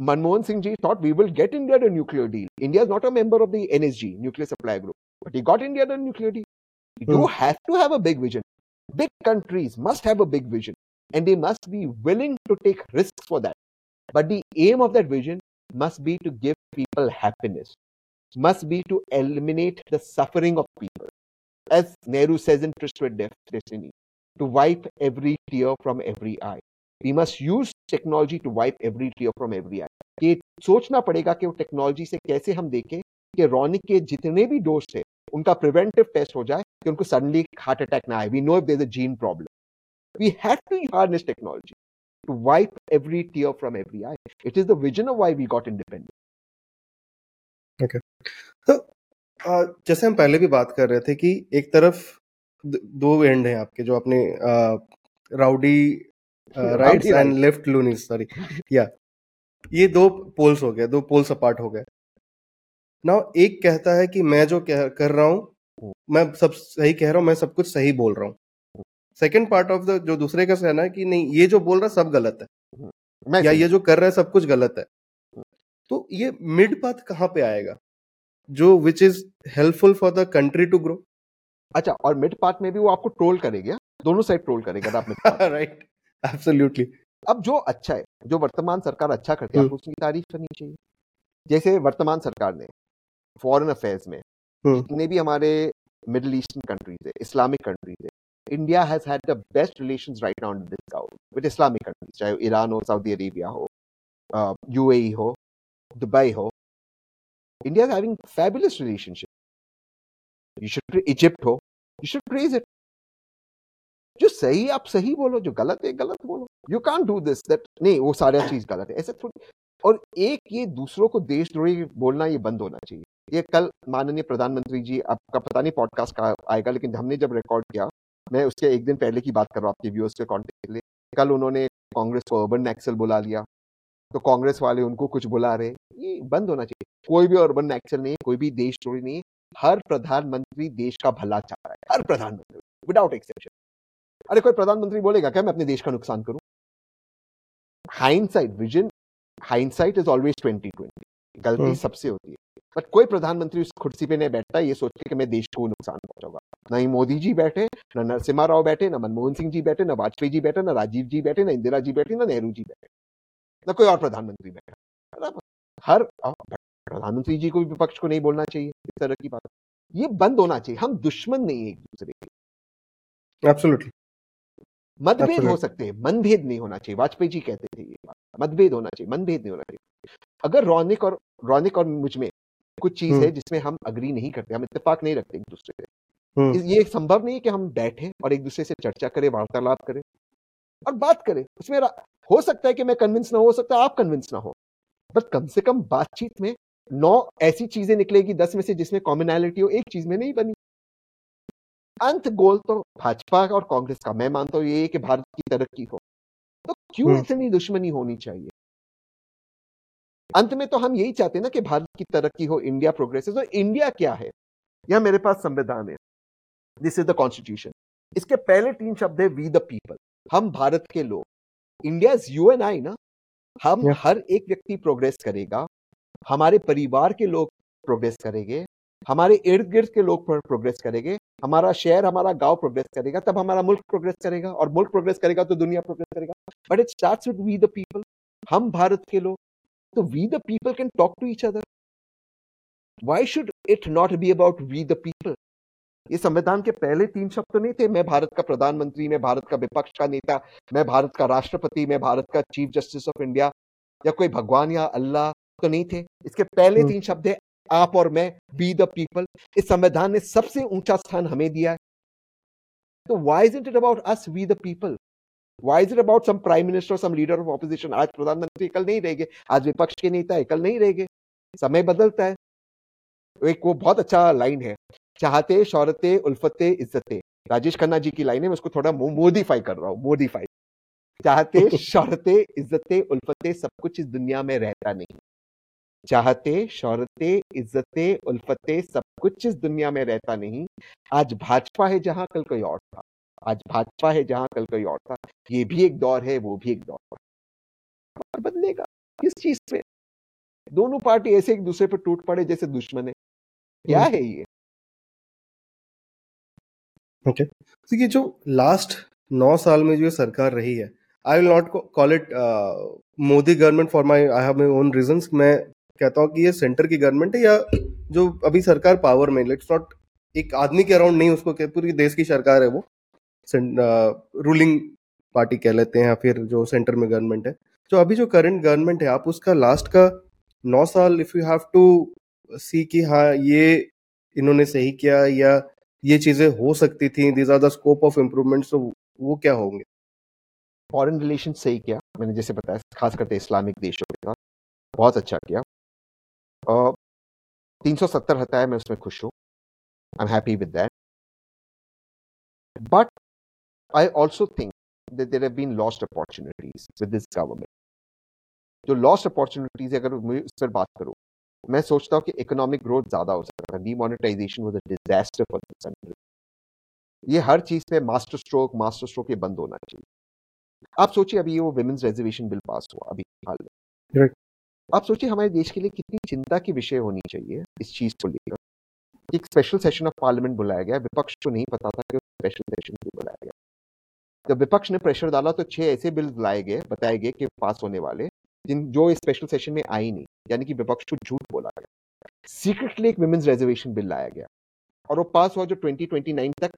Manmohan singh ji thought we will get india the nuclear deal. India is not a member of the nsg nuclear supply group but he got india the nuclear deal. You Hmm. have to have a big vision. Big countries must have a big vision and they must be willing to take risks for that. But the aim of that vision must be to give people happiness must be to eliminate the suffering of people as nehru says in tryst with Def- destiny to wipe every tear from every eye we must use technology to wipe every tear from every eye कि सोचना पड़ेगा कि वो टेक्नोलॉजी से कैसे हम देखें कि रौनिक के जितने भी दोस्त है उनका प्रिवेंटिव टेस्ट हो जाए कि उनको सडनली हार्ट अटैक ना आए we know if there is a gene problem we have to harness technology to wipe every tear from every eye it is the vision of why we got independence तो आ, जैसे हम पहले भी बात कर रहे थे कि एक तरफ़ द- एंड हैं आपके जो अपने rowdy rights Rowdy and. Left loonies sorry या ये दो पोल्स हो गए दो पोल्स अपार्ट हो गए। नाउ एक कहता है कि मैं जो कह, कर रहा हूँ मैं सब सही कह रहा हूँ मैं सब कुछ सही बोल रहा हूँ। सेकंड पार्ट ऑफ़ द जो दूसरे का कहना है कि नहीं ये जो बोल रहा है सब गलत है। मैं या सही- ये जो कर रहा है सब कुछ गलत है। तो ये मिड पाथ कहाँ पे आएगा? जो which is helpful for the country to grow अच्छा और मिड पार्ट में भी वो आपको ट्रोल करेगा दोनों साइड ट्रोल करेगा आपने राइट एब्सोल्युटली अब जो अच्छा है जो वर्तमान सरकार अच्छा करती है हम्म। आपको उसकी तारीफ़ करनी चाहिए। जैसे वर्तमान सरकार ने फॉरेन अफेयर्स में हम्म। जितने भी हमारे मिडिल ईस्टर्न कंट्रीज़ है इस्लामिक कंट्रीज़ है India has had the best relations right now this with Islamic countries चाहे ईरान हो सऊदी अरेबिया हो यूएई हो दुबई हो India is having fabulous relationship you should Egypt हो यू शुड प्रेज इट जो सही आप सही बोलो जो गलत है गलत बोलो you can do this that नहीं वो सारा चीज़ गलत है ऐसे थोड़ी और एक ये दूसरों को देशद्रोही बोलना ये बंद होना चाहिए ये कल माननीय प्रधानमंत्री जी आपका पता नहीं पॉडकास्ट का आएगा लेकिन हमने जब रिकॉर्ड किया मैं उसके एक दिन पहले की बात कर रहा हूँ आपके व्यूअर्स के कॉन्टेक्ट के लिए कल उन्होंने कांग्रेस को अर्बन एक्सेल बुला लिया तो कांग्रेस वाले उनको कुछ बुला रहे ये बंद होना चाहिए। कोई भी अर्बन एक्सेल नहीं कोई भी देश चोरी नहीं हर प्रधानमंत्री देश का भला चाह रहा है हर प्रधानमंत्री विदाउट एक्सेप्शन अरे कोई प्रधानमंत्री बोलेगा क्या मैं अपने देश का नुकसान करूँ? Hindsight vision hindsight is always twenty twenty गलती हम्म। सबसे होती है। बट कोई प्रधानमंत्री उस कुर्सी पे नहीं बैठता ये सोच के कि मैं देश को नुकसान पहुंचाऊँगा। ना ही मोदी जी बैठे ना नरसिम्हा राव बैठे ना मनमोहन सिंह जी बैठे ना वाजपेयी जी बैठे ना राजीव जी बैठे ना इंदिरा जी बैठे ना नेहरू जी बैठे। ना कोई और प्रधानमंत्री बैठा? हर प्रधानमंत्री जी को भी विपक्ष को नहीं बोलना चाहिए इस तरह की बात। ये बंद होना चाहिए हम दुश्मन नहीं है एक दूसरे के। एब्सोल्युटली मतभेद हो सकते हैं मनभेद नहीं होना चाहिए वाजपेयी जी कहते थे ये बात मतभेद होना चाहिए मनभेद नहीं होना चाहिए। अगर रौनिक और रौनिक और मुझमें कुछ चीज़ हम्म। है जिसमें हम अग्री नहीं करते हम इत्तेफाक नहीं रखते एक दूसरे से हम्म। ये संभव नहीं है कि हम बैठे और एक दूसरे से चर्चा करें वार्तालाप करें और बात करें। उसमें हो सकता है कि मैं कन्विंस ना हो सकता है आप कन्विंस ना हो। बट कम से कम बातचीत में नौ ऐसी चीज़ें निकलेगी दस में से जिसमें कॉमनैलिटी हो एक चीज़ में नहीं बनी। अंत गोल तो भाजपा और कांग्रेस का। मैं मानता हूँ ये कि भारत की तरक्की हो तो क्यों हम्म। इतनी दुश्मनी होनी चाहिए? अंत में तो हम यही चाहते हैं ना कि भारत की तरक्की हो इंडिया प्रोग्रेस तो इंडिया क्या है? यह मेरे पास संविधान है। दिस इज़ द कॉन्स्टिट्यूशन इसके पहले तीन शब्द है वी द पीपल हम भारत के लोग। India is you and I ना? हम Yeah. हर एक व्यक्ति प्रोग्रेस करेगा हमारे परिवार के लोग प्रोग्रेस करेंगे हमारे इर्द गिर्द के लोग प्रोग्रेस करेंगे हमारा शहर हमारा गाँव प्रोग्रेस करेगा तब हमारा मुल्क प्रोग्रेस करेगा और मुल्क प्रोग्रेस करेगा तो दुनिया प्रोग्रेस करेगा। But it starts with we the people हम भारत के लोग तो we the people can talk to each other why should it not be about we the people ये संविधान के पहले तीन शब्द तो नहीं थे मैं भारत का प्रधानमंत्री मैं भारत का विपक्ष का नेता मैं भारत का राष्ट्रपति मैं भारत का चीफ जस्टिस ऑफ़ इंडिया या कोई भगवान या अल्लाह तो नहीं थे। इसके पहले हम्म। तीन शब्द है आप और मैं बी द पीपल इस संविधान ने सबसे ऊँचा स्थान हमें दिया है। तो why is it about us we the people why is it about some prime minister some leader of opposition आज प्रधानमंत्री कल नहीं रहेंगे आज विपक्ष के नेता है कल नहीं रहेंगे। समय बदलता है। एक वो बहुत अच्छा लाइन है। चाहते शौरते उल्फते इज्जते। राजेश खन्ना जी की लाइन है मैं उसको थोड़ा मोडिफाई कर रहा हूँ मोडिफाई चाहते शौरते इज्जते उल्फते सब कुछ इस दुनिया में रहता नहीं। चाहते शौरते इज्जते उल्फते सब कुछ इस दुनिया में रहता नहीं। आज भाजपा है जहाँ कल कोई और था। आज भाजपा है जहाँ कल कोई और था। ये भी एक दौर है वो भी एक दौर है। और बदलेगा किस चीज़ पे? दोनों पार्टी ऐसे एक दूसरे पर टूट पड़े जैसे दुश्मन है। क्या हम्म। है ये? ओके तो ये जो लास्ट नौ साल में जो सरकार रही है I will not call it Modi government for my I have my own reason मैं कहता हूँ कि ये सेंटर की गवर्नमेंट है या जो अभी सरकार पावर में लेट्स नॉट एक आदमी के अराउंड नहीं, उसको पूरी देश की सरकार है वो। रूलिंग पार्टी कह लेते हैं या फिर जो सेंटर में गवर्नमेंट है। जो अभी जो करंट गवर्नमेंट है, आप उसका लास्ट का नौ साल if you have to see कि हाँ ये इन्होंने सही किया या ये चीज़ें हो सकती थी these are the scope of improvement तो वो क्या होंगे? फॉरेन रिलेशन सही किया, मैंने जैसे बताया खास करके इस्लामिक देशों के साथ, बहुत अच्छा किया। तीन सौ सत्तर हटाया मैं उसमें खुश हूँ। I am happy with that but I also think have been lost opportunities with this government. जो लॉस्ट अपॉर्चुनिटीज़ अगर मैं इस पर बात करूँ मैं सोचता हूँ कि इकोनॉमिक ग्रोथ ज़्यादा हो सकता है। Demonetisation was a disaster for this country ये हर चीज़ पे मास्टर स्ट्रोक मास्टर स्ट्रोक ये बंद होना चाहिए। आप सोचिए अभी ये वो विमेंस रिजर्वेशन बिल पास हुआ अभी हाल में। Right. आप सोचिए हमारे देश के लिए कितनी चिंता की विषय होनी चाहिए इस चीज़ को लेकर। एक स्पेशल सेशन ऑफ़ पार्लियामेंट बुलाया गया विपक्ष को नहीं पता था कि स्पेशल सेशन क्यों बुलाया गया। जब विपक्ष ने प्रेशर डाला तो छह ऐसे बिल लाए गए बताए गए कि पास होने वाले। जिन, जो इस स्पेशल सेशन में आई नहीं, यानी कि विपक्ष को झूठ बोला गया। सीक्रेटली एक वुमेन्स रिजर्वेशन बिल लाया गया। और वो पास हुआ जो 2029 तक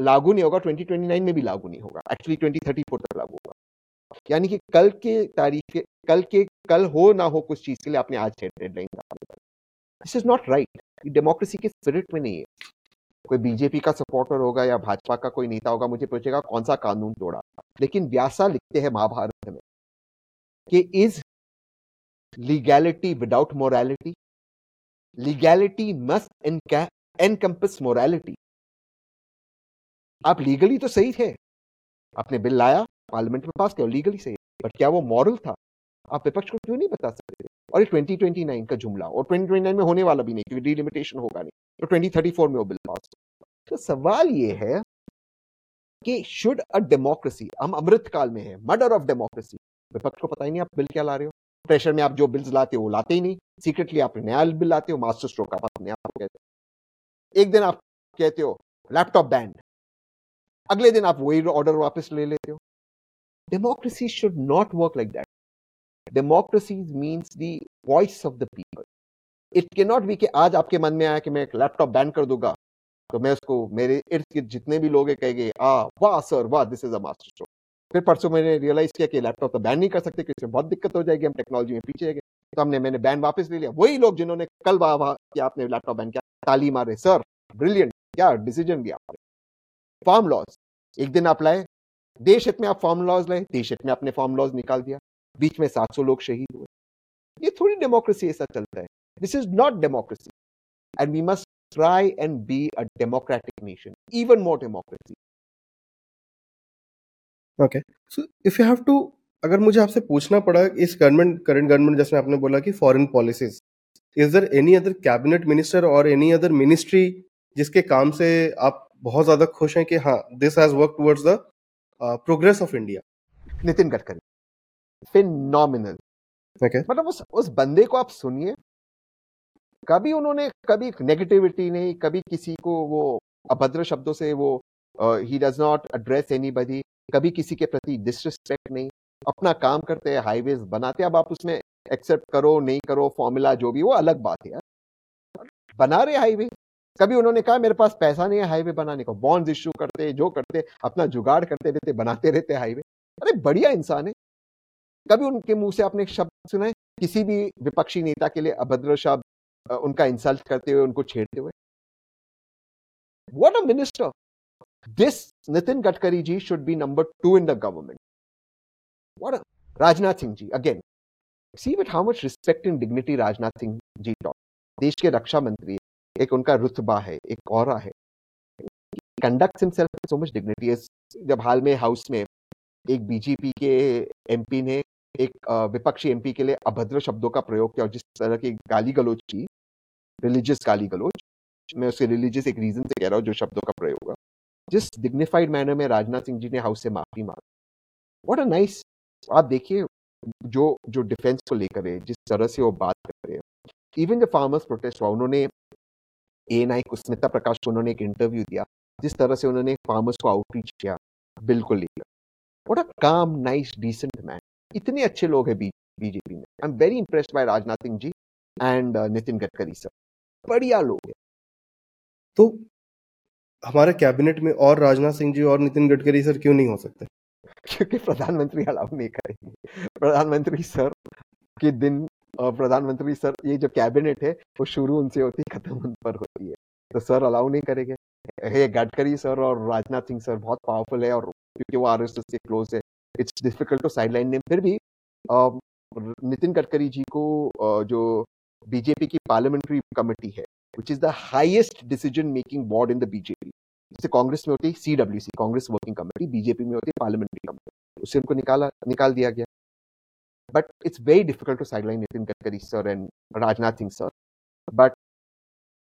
लागू नहीं होगा 2029 में भी लागू नहीं होगा। एक्चुअली 2034 तक लागू होगा। यानी कि कल के तारीख के, कल के, कल हो ना हो कुछ चीज़ के लिए आपने आज deadline this is not right democracy के स्पिरिट में नहीं है। कोई बीजेपी का सपोर्टर होगा या भाजपा का कोई नेता होगा, मुझे पूछेगा कौन सा कानून तोड़ा। लेकिन व्यासा लिखते हैं महाभारत में। कि is legality without morality legality must encompass morality आप लीगली तो सही थे। आपने बिल लाया पार्लियामेंट में पास किया लीगली सही बट क्या वो मॉरल था? आप विपक्ष को क्यों नहीं बता सकते? और ये 2029 का जुमला, और 2029 में होने वाला भी नहीं, क्योंकि डिलिमिटेशन होगा नहीं। तो 2034 में वो बिल पास तो सवाल ये है कि शुड अ डेमोक्रेसी हम अमृत काल में है मर्डर ऑफ़ डेमोक्रेसी विपक्ष को पता ही नहीं आप बिल क्या ला रहे हो। प्रेशर में आप जो बिल्स लाते हो, वो लाते ही नहीं। सीक्रेटली आप नया बिल लाते हो मास्टर स्ट्रोक आप अपने आप कहते हो। एक दिन आप कहते हो लैपटॉप बैंड अगले दिन आप वही ऑर्डर वापस ले लेते हो। Democracy should not work like that democracy means the voice of the people it can not be कि आज आपके मन में आया कि मैं एक लैपटॉप बैन कर दूँगा तो मैं उसको मेरे इर्द गिर्द जितने भी लोग कहेंगे आ वाह सर वाह this is a master stroke फिर परसों मैंने रियलाइज़ किया कि लैपटॉप तो बैन नहीं कर सकते, क्योंकि बहुत दिक्कत हो जाएगी, हम टेक्नोलॉजी में पीछे गए तो हमने, मैंने बैन वापस ले लिया। वही लोग जिन्होंने कल वाह वाह किया, आपने लैपटॉप बैन किया ताली मारे सर ब्रिलियंट क्या डिसीज़न लिया फार्म लॉज एक दिन आप लाए, देश हित में आप फार्म लॉज लाए, देश हित में आपने फार्म लॉज निकाल दिया। बीच में 700 लोग शहीद हुए। ये थोड़ी डेमोक्रेसी ऐसा चलता है। This is not democracy and we must try and be a democratic nation even more democracy okay so if you have to अगर मुझे आपसे पूछना पड़ा इस गवर्नमेंट करंट गवर्नमेंट जैसे आपने बोला कि foreign policies is there any other cabinet minister और एनी अदर मिनिस्ट्री जिसके काम से आप बहुत ज़्यादा खुश हैं कि हाँ this has work towards the progress of India Nitin Gadkari. Phenomenal okay मतलब उस उस बंदे को आप सुनिए। कभी उन्होंने कभी नेगेटिविटी नहीं कभी किसी को वो अभद्र शब्दों से वो ही डज नॉट एड्रेस एनीबॉडी कभी किसी के प्रति डिसरिस्पेक्ट नहीं, अपना काम करते हैं हाईवेज बनाते हैं, अब आप उसमें एक्सेप्ट करो, नहीं करो फॉर्मूला जो भी, वो अलग बात है बना रहे हाईवे कभी उन्होंने कहा, मेरे पास पैसा नहीं है हाईवे बनाने को। बॉन्ड इश्यू करते, जो करते, अपना जुगाड़ करते रहते, बनाते रहते हाईवे अरे, बढ़िया इंसान है। कभी उनके मुँह से आपने शब्द सुना है? किसी भी विपक्षी नेता के लिए अभद्र शब्द उनका इंसल्ट करते हुए, उनको छेड़ते हुए। What a minister This, Nitin Gadkari ji, should be number two in the government. What a Rajnath Singh ji, again. See with how much respect and dignity Rajnath Singh. देश के रक्षा मंत्री एक उनका रुतबा है एक और है conduct himself so much dignity जब हाल में हाउस में एक बीजेपी के एमपी ने एक विपक्षी एमपी के लिए अभद्र शब्दों का प्रयोग किया और जिस तरह की गाली गलोच की रिलीजियस गाली गलोच मैं उसके रिलीजियस एक रीजन से कह रहा हूँ जो शब्दों का प्रयोग जिस डिग्निफाइड मैनर में राजनाथ सिंह जी ने हाउस से माफ़ी मांगी। व्हाट अ नाइस आप देखिए जो जो डिफेंस को लेकर है, जिस तरह से वो बात कर रहे हैं। इवन जो फार्मर्स प्रोटेस्ट हुआ, उन्होंने ए नाइक स्मिता प्रकाश को उन्होंने एक इंटरव्यू दिया, जिस तरह से उन्होंने फार्मर्स को आउटरीच किया, बिल्कुल लेकर व्हाट अ काम नाइस डिसेंट मैन इतने अच्छे लोग हैं बीजेपी में। I am very impressed by Rajnath Singh ji and Nitin Gadkari sir. बढ़िया लोग हैं। तो हमारे कैबिनेट में और राजनाथ सिंह जी और नितिन गडकरी सर क्यों नहीं हो सकते? क्योंकि प्रधानमंत्री अलाउ नहीं करेंगे। प्रधानमंत्री सर के दिन प्रधानमंत्री सर, ये जो कैबिनेट है, वो शुरू उनसे होती है खत्म उन पर होती है। तो सर अलाउ नहीं करेंगे। हे, गडकरी सर और राजनाथ सिंह सर बहुत पावरफुल है और क्योंकि वो आरएसएस से क्लोज है। It's difficult to sideline name फिर भी नितिन गडकरी जी को जो बीजेपी की पार्लियामेंट्री कमेटी है which is the highest decision making board in the BJP. जैसे कांग्रेस में होती है CWC Congress working committee BJP में होती पार्लियामेंट्री कमेटी उससे उनको निकाला, निकाल दिया गया। But it's very difficult to sideline Nitin Gadkari sir and Rajnath Singh sir but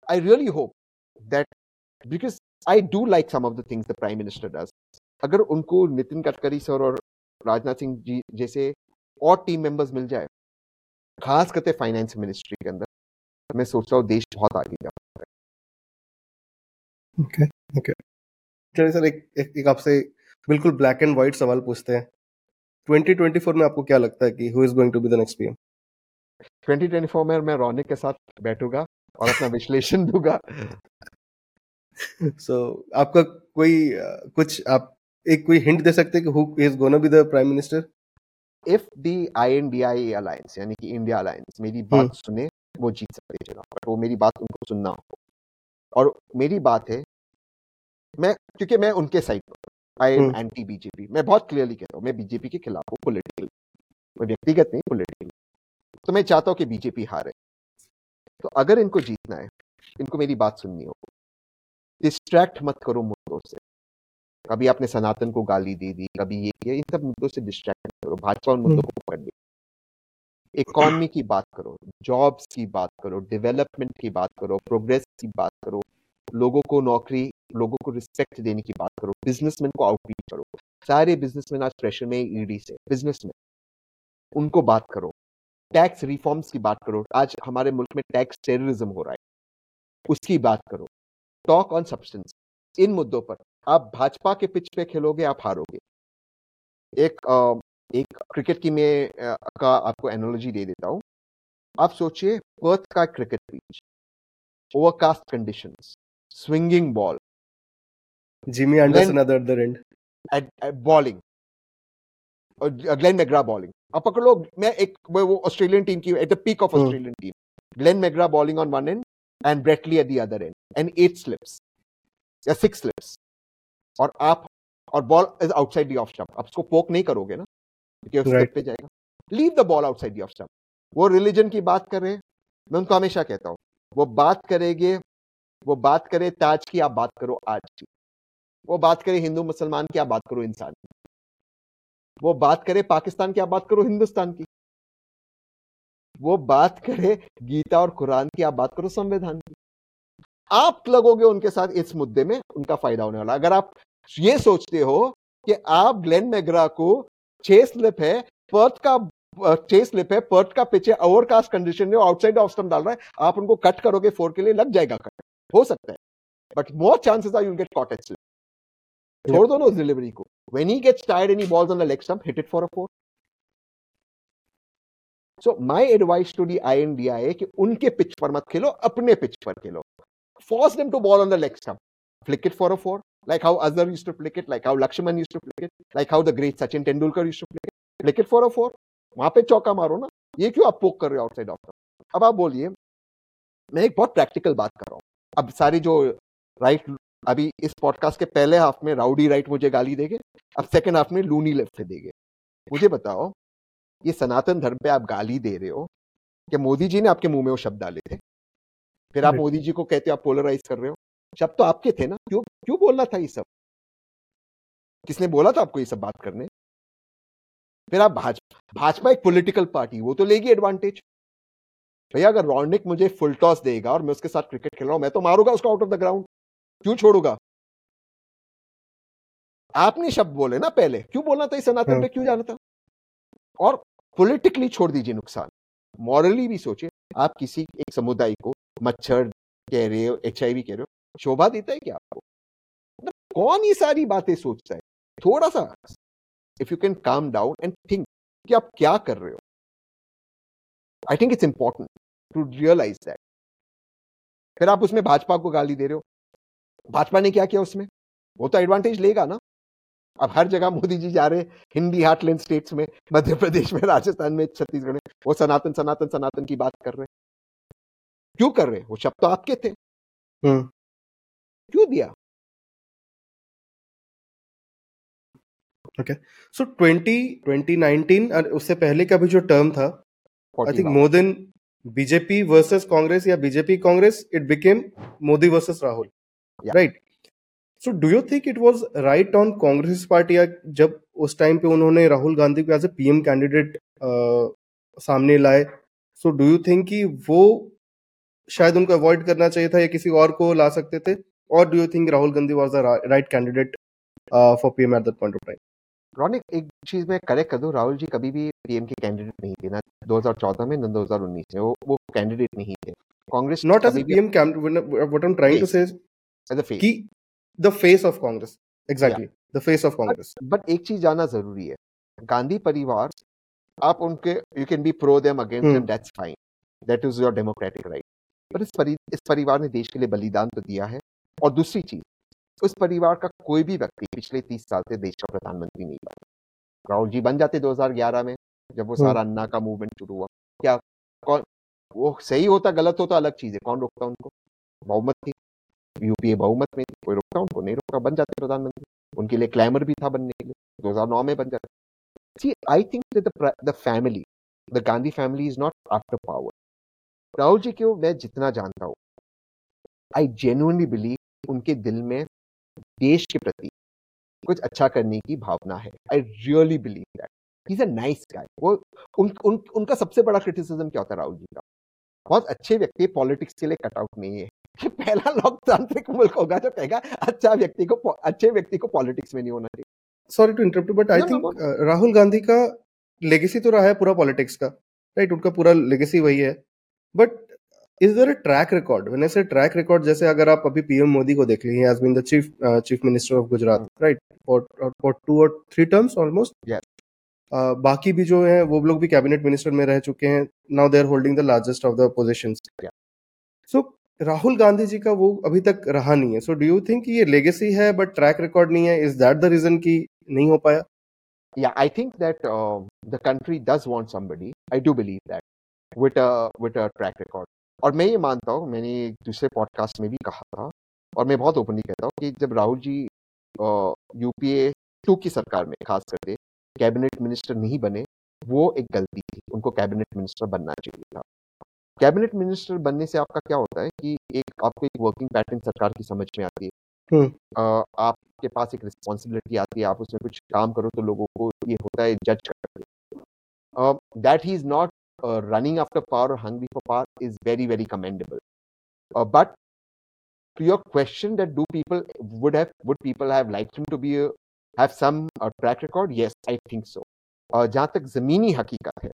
I really hope that because I do like some of the things the prime minister does अगर उनको नितिन गडकरी सर और राजनाथ सिंह जी जैसे और टीम मेंबर्स मिल जाए, खास करते फाइनेंस मिनिस्ट्री के अंदर मैं सोच रहा हूँ देश बहुत आगे जा ओके ओके चलिए सर एक एक, एक आपसे बिल्कुल ब्लैक एंड व्हाइट सवाल पूछते हैं। 2024 में आपको क्या लगता है कि who is going to be the next PM 2024 में मैं रौनिक के साथ बैठूँगा और अपना विश्लेषण दूँगा। सो so, आपका कोई कुछ आप एक कोई हिंट दे सकते हैं कि who is gonna be the prime minister if the INDI alliance यानी कि इंडिया अलायंस मेरी बात हम्म। सुने वो जीत सकते हैं चुनाव वो मेरी बात उनको सुनना हो। और मेरी बात है मैं क्योंकि मैं उनके साइड पर आई एम एंटी बीजेपी मैं बहुत क्लियरली कह रहा हूँ मैं बीजेपी के खिलाफ हूँ पोलिटिकल मैं व्यक्तिगत नहीं पोलिटिकल तो मैं चाहता हूँ कि बीजेपी हारे। तो अगर इनको जीतना है इनको मेरी बात सुननी हो डिस्ट्रैक्ट मत करो मुद्दों से। कभी आपने सनातन को गाली दे दी कभी ये किया इन सब मुद्दों से डिस्ट्रैक्ट करो। भाजपा उन मुद्दों हम्म। को पकड़ ली। इकोनॉमी की बात करो, जॉब्स की बात करो, डेवलपमेंट की बात करो, प्रोग्रेस की बात करो, लोगों को नौकरी, लोगों को रिस्पेक्ट देने की बात करो बिजनेसमैन को आउटरीच करो। सारे बिजनेसमैन आज प्रेशर में ईडी से बिजनेसमैन उनको बात करो। टैक्स रिफॉर्म्स की बात करो, आज हमारे मुल्क में टैक्स टेररिज्म हो रहा है, उसकी बात करो। टॉक ऑन सब्सटेंस इन मुद्दों पर, आप भाजपा के पिच पे खेलोगे, आप हारोगे। एक एक क्रिकेट की मैं का आपको एनोलॉजी दे देता हूँ। आप सोचिए पर्थ का cricket pitch overcast conditions swinging ball Jimmy Anderson at the end bowling और ग्लेन मैग्रा बॉलिंग अब पकड़ लो मैं एक वो ऑस्ट्रेलियन टीम की at the peak of Australian team Glenn McGrath bowling on one end and Brett Lee at the other end and at slips या सिक्स स्लिप्स और आप और ball is outside the off stump आप उसको पोक नहीं करोगे ना। क्योंकि उस right. पे जाएगा। Leave the ball outside the off stump वो रिलीजन की बात कर रहे हैं मैं उनको हमेशा कहता हूँ। वो बात करेंगे वो बात करे ताज की आप बात करो आज की। वो बात करे हिंदू मुसलमान की आप बात करो इंसान की। वो बात करे पाकिस्तान की आप बात करो हिंदुस्तान की। वो बात करे गीता और कुरान की आप बात करो संविधान की। आप लगोगे उनके साथ इस मुद्दे में उनका फ़ायदा होने वाला। अगर आप ये सोचते हो कि आप ग्लेन मैग्रा को स्लिप है पर्थ का छह स्लिप है पर्थ का पिच है ओवरकास्ट कंडीशन में आउटसाइड ऑफ़ स्टंप डाल रहा है आप उनको कट करोगे फोर के लिए लग जाएगा कट हो सकता है but more chances are you get caught at slip छोड़ दो ना उस डिलीवरी को। When he gets tired any balls on the leg stump hit it for a four so my advice to the INDI कि उनके पिच पर मत खेलो अपने पिच पर खेलो। Force them to ball on the leg stump. Flick it for a four, like how Azhar used to flick it, like how Lakshman used to flick it, like how the great Sachin Tendulkar used to flick it. Flick it for a four. वहाँ पे चौका मारो ना ये क्यों आप पोक कर रहे हो आउटसाइड ऑफ़ अब आप बोलिए मैं एक बहुत प्रैक्टिकल बात कर रहा हूँ अब सारी जो राइट अभी इस पॉडकास्ट के पहले हाफ़ में राउडी राइट मुझे गाली देंगे अब सेकंड हाफ़ में लूनी लेफ़्ट से देंगे मुझे बताओ ये सनातन धर्म पे आप गाली दे रहे हो कि मोदी जी ने आपके मुँह में वो शब्द डाले थे फिर आप मोदी जी को कहते हो आप पोलराइज कर रहे हो शब्द तो आपके थे ना क्यों क्यों बोलना था ये सब? किसने बोला था आपको ये सब बात करने? फिर आप भाजपा भाजपा एक पॉलिटिकल पार्टी वो तो लेगी एडवांटेज भैया अगर रॉनिक मुझे फुल टॉस देगा और मैं उसके साथ क्रिकेट खेल रहा हूँ मैं तो मारूँगा उसको आउट ऑफ़ द ग्राउंड क्यों छोड़ूगा? आपने शब्द बोले ना पहले क्यों बोलना था इस सनातन हाँ। पे क्यों जाना था? और पॉलिटिकली छोड़ दीजिए नुकसान। मॉरली भी सोचिए आप किसी एक समुदाय को मच्छर कह रहे हो एच कह रहे हो शोभा देता है क्या? आपको मतलब कौन ये सारी बातें सोचता है? थोड़ा सा if you can calm down and think कि आप क्या कर रहे हो? I think it's important to realise that फिर आप उसमें भाजपा को गाली दे रहे हो। भाजपा ने क्या किया उसमें? वो तो एडवांटेज लेगा ना। अब हर जगह मोदी जी जा रहे हिंदी हार्टलैंड स्टेट्स में, मध्य प्रदेश में, राजस्थान में, छत्तीसगढ़ में, वो सनातन सनातन सनातन की बात कर रहे क्यों कर रहे वो शब्द तो आपके थे। हम्म। क्यों दिया? ओके सो ट्वेंटी ट्वेंटी नाइनटीन उससे पहले का भी जो टर्म था I think more than BJP versus Congress या BJP Congress it became Modi versus Rahul right so do you think it was right on Congress party या जब उस टाइम पे उन्होंने राहुल गांधी को एज ए पीएम कैंडिडेट सामने लाए? सो डू यू थिंक कि वो शायद उनको अवॉइड करना चाहिए था या किसी और को ला सकते थे? और do you think Rahul Gandhi was the right candidate for PM at that point of time Ronic एक चीज़ मैं करेक्ट कर दूँ राहुल जी कभी भी पीएम के कैंडिडेट नहीं थे ना। 2014 में ना 2019 में वो वो कैंडिडेट नहीं थे। Congress not as PM what I am trying to say as a face की the face of Congress exactly the face of Congress but एक चीज़ जानना ज़रूरी है। गांधी परिवार आप उनके you can be pro them against them that's fine that is your democratic right पर इस परि इस परिवार ने देश के लिए बलिदान तो दिया है। और दूसरी चीज़ उस परिवार का कोई भी व्यक्ति पिछले तीस साल से देश का प्रधानमंत्री नहीं बना। राहुल जी बन जाते 2011 में जब वो सारा अन्ना का मूवमेंट शुरू हुआ। क्या कौन वो सही होता गलत होता अलग चीज़ है कौन रोकता उनको? बहुमत थी। यूपीए बहुमत में कोई रोकता उनको? नहीं रोका बन जाते प्रधानमंत्री। उनके लिए क्लैमर भी था बनने के लिए। 2009 में बन जाते। See, I think that the the family, the Gandhi family is not after power. Rahul ji को मैं जितना जानता हूँ। आई जेन्युइनली बिलीव उनके दिल में देश के प्रति कुछ अच्छा करने की भावना है। I really believe that he is a nice guy वो उन, उन, उनका सबसे बड़ा क्रिटिसिज्म क्या होता है राहुल जी का? बहुत अच्छे व्यक्ति पॉलिटिक्स के लिए कट आउट नहीं है। कि पहला लोकतांत्रिक मुल्क होगा जो कहेगा अच्छा व्यक्ति को अच्छे व्यक्ति को पॉलिटिक्स में नहीं होना चाहिए। Sorry to interrupt but I think Rahul Gandhi का लेगेसी तो रहा है पूरा पॉलिटिक्स का राइट right? उनका पूरा लेगेसी वही है। But is there a track record when I say track record जैसे अगर आप अभी पीएम मोदी को देख लीजिए has been the chief chief minister of Gujarat right for two और थ्री टर्म्स ऑलमोस्ट बाकी भी जो है वो लोग भी कैबिनेट मिनिस्टर में रह चुके हैं। Now they are holding the largest of the positions so Rahul Gandhi ji का वो अभी तक रहा नहीं है। सो डू यू थिंक ये लेगेसी है बट ट्रैक रिकॉर्ड नहीं है? इज़ दैट द रीजन की नहीं हो पाया? Yeah i think that uh, the country does want somebody. I do believe that with a with a track record. और मैं ये मानता हूँ मैंने एक दूसरे पॉडकास्ट में भी कहा था और मैं बहुत ओपनली कहता हूँ कि जब राहुल जी यूपीए टू की सरकार में खास करके कैबिनेट मिनिस्टर नहीं बने वो एक गलती थी उनको कैबिनेट मिनिस्टर बनना चाहिए था। कैबिनेट मिनिस्टर बनने से आपका क्या होता है कि एक आपको एक वर्किंग पैटर्न सरकार की समझ में आती है। हम्म। आपके पास एक रिस्पॉन्सिबिलिटी आती है आप उसमें कुछ काम करो तो लोगों को ये होता है जज करते that he is not running after power और hungry for power is very very commendable but to your question that do people would have would people have liked him to be a, have some uh, track record? Yes i think so. Uh, जहाँ तक जमीनी हकीकत है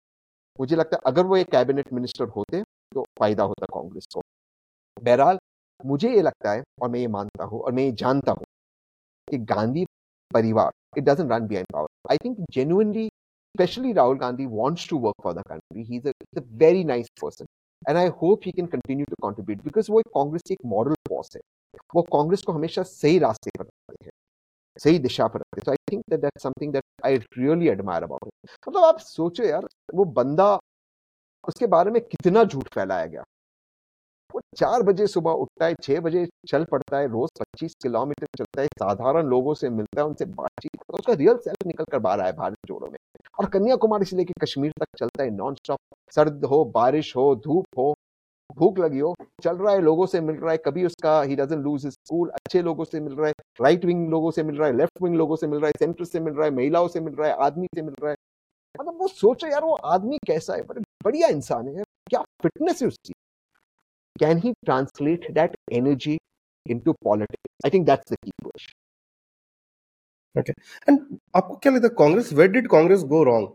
मुझे लगता है अगर वो एक कैबिनेट मिनिस्टर होते तो फ़ायदा होता कांग्रेस को। बहरहाल मुझे ये लगता है और मैं ये मानता हूँ और मैं ये जानता हूँ कि गांधी परिवार it doesn't run behind power I think genuinely especially Rahul Gandhi wants to work for the country. He's a, he's a very nice person. And I hope he can continue to contribute because वो एक कांग्रेस की एक मॉरल फॉर्स है। वो कांग्रेस को हमेशा सही रास्ते पर रखते हैं। सही दिशा पर रखते हैं। So I think that that's something that I really admire about it मतलब आप सोचो यार वो बंदा उसके बारे में कितना झूठ फैलाया गया। वो चार बजे सुबह उठता है, छह बजे चल पड़ता है, रोज पच्चीस किलोमीटर चलता है। साधारण लोगों से मिलता है, उनसे बातचीत करता है। उसका रियल सेल्फ निकल कर बाहर आया भारत जोड़ो में। और कन्याकुमारी से लेकर कश्मीर तक चलता है नॉन स्टॉप सर्द हो, बारिश हो, धूप हो, भूख लगी हो, चल रहा है, लोगों से मिल रहा है। कभी उसका ही डजन लूज स्कूल अच्छे लोगों से मिल रहा है राइट विंग लोगों से मिल रहा है लेफ़्ट विंग लोगों से मिल रहा है सेंटर से मिल रहा है, महिलाओं से मिल रहा है, आदमी से मिल रहा है। मतलब वो सोचो यार, वो आदमी कैसा है? बढ़िया इंसान है क्या फिटनेस है उसकी? Can he translate that energy into politics? I think that's the key question. Okay. And आपको क्या लगता है Congress where did Congress go wrong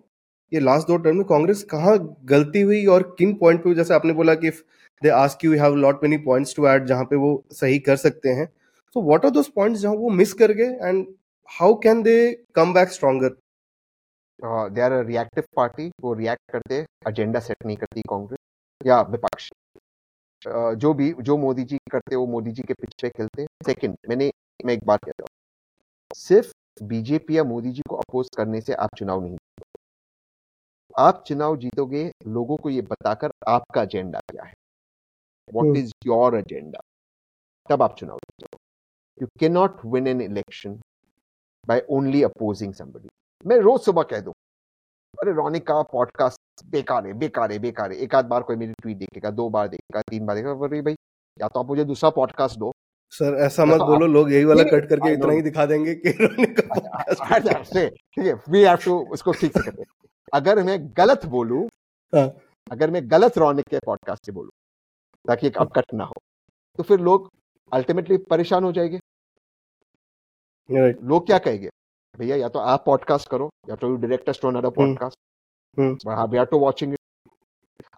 ये लास्ट दो टर्म में कांग्रेस कहाँ गलती हुई और किन पॉइंट पे जैसे आपने बोला कि they ask you have lot many points to add जहाँ पे वो सही कर सकते हैं तो व्हाट आर दोस पॉइंट्स जहाँ वो मिस कर गए and how can they come back stronger they are a reactive party वो रिएक्ट करते एजेंडा सेट नहीं करती कांग्रेस या विपक्ष जो भी जो मोदी जी करते वो मोदी जी के पीछे खेलते हैं। सेकंड मैंने मैं एक बात कहता हूँ। सिर्फ़ बीजेपी या मोदी जी को अपोज करने से आप चुनाव नहीं आप चुनाव जीतोगे लोगों को ये बताकर आपका एजेंडा क्या है? वॉट इज़ योर एजेंडा तब आप चुनाव जीतोगे। You can not win an election by only opposing somebody मैं रोज सुबह कह दूँ अरे रोनिक का पॉडकास्ट बेकार है बेकार है बेकार है। एक आध बार कोई मेरी ट्वीट देखेगा दो बार देखेगा तीन बार देखेगा अरे भाई या तो आप मुझे दूसरा पॉडकास्ट दो। सर ऐसा मत तो बोलो लोग यही वाला कट करके इतना ही दिखा देंगे कि ठीक है वी हैव टू उसको ठीक से करते अगर मैं गलत बोलूँ हाँ। अगर मैं गलत रोनिक के पॉडकास्ट से बोलूँ ताकि एक अपकट ना हो तो फिर लोग अल्टीमेटली परेशान हो जाएँगे। लोग क्या कहेंगे? भैया या तो आप पॉडकास्ट करो या तो डायरेक्टर्स टू अनदर पॉडकास्ट हाँ we are to watching it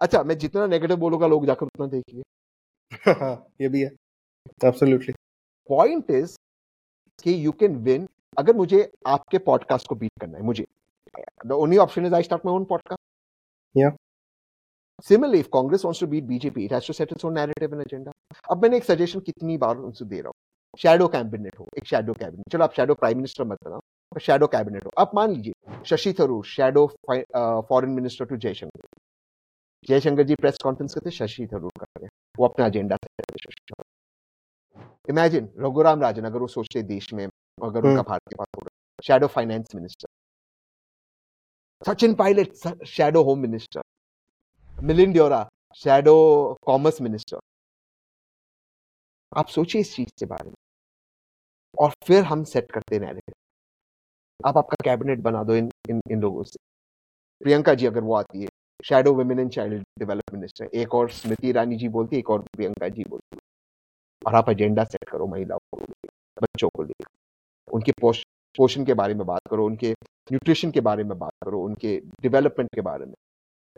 अच्छा मैं जितना नेगेटिव बोलूँगा लोग जाकर उतना देखिए। हाँ, ये भी है। एब्सोल्युटली पॉइंट इज़ कि यू कैन विन अगर मुझे आपके पॉडकास्ट को बीट करना है मुझे। The only option is I start my own podcast या Similarly, if Congress wants to beat BJP, it has to set its own narrative and agenda. अब मैंने एक सजेशन कितनी बार उनसे दे रहा हूँ। शैडो कैबिनेट हो एक शैडो कैबिनेट चलो आप शैडो प्राइम मिनिस्टर मत बनाओ। शैडो कैबिनेट हो। आप मान लीजिए Shashi Tharoor shadow foreign minister to Jaishankar Jaishankar ji press conference करते शशि थरूर कर रहे वो अपना एजेंडा इमेजिन रघुराम राजन अगर वो सोचते देश में अगर उनका भारत के पास होगा shadow finance minister Sachin Pilot shadow home minister Milind Deora shadow commerce minister आप सोचिए इस चीज़ के बारे में। और फिर हम सेट करते रहे आप आपका कैबिनेट बना दो इन इन इन लोगों से। प्रियंका जी, अगर वो आती है shadow women and child development minister एक और स्मृति ईरानी जी बोलती है, एक और प्रियंका जी बोलती है। और आप एजेंडा सेट करो महिलाओं को बच्चों को लेकर। उनके पोषण के बारे में बात करो, उनके न्यूट्रिशन के बारे में बात करो, उनके डेवलपमेंट के बारे में।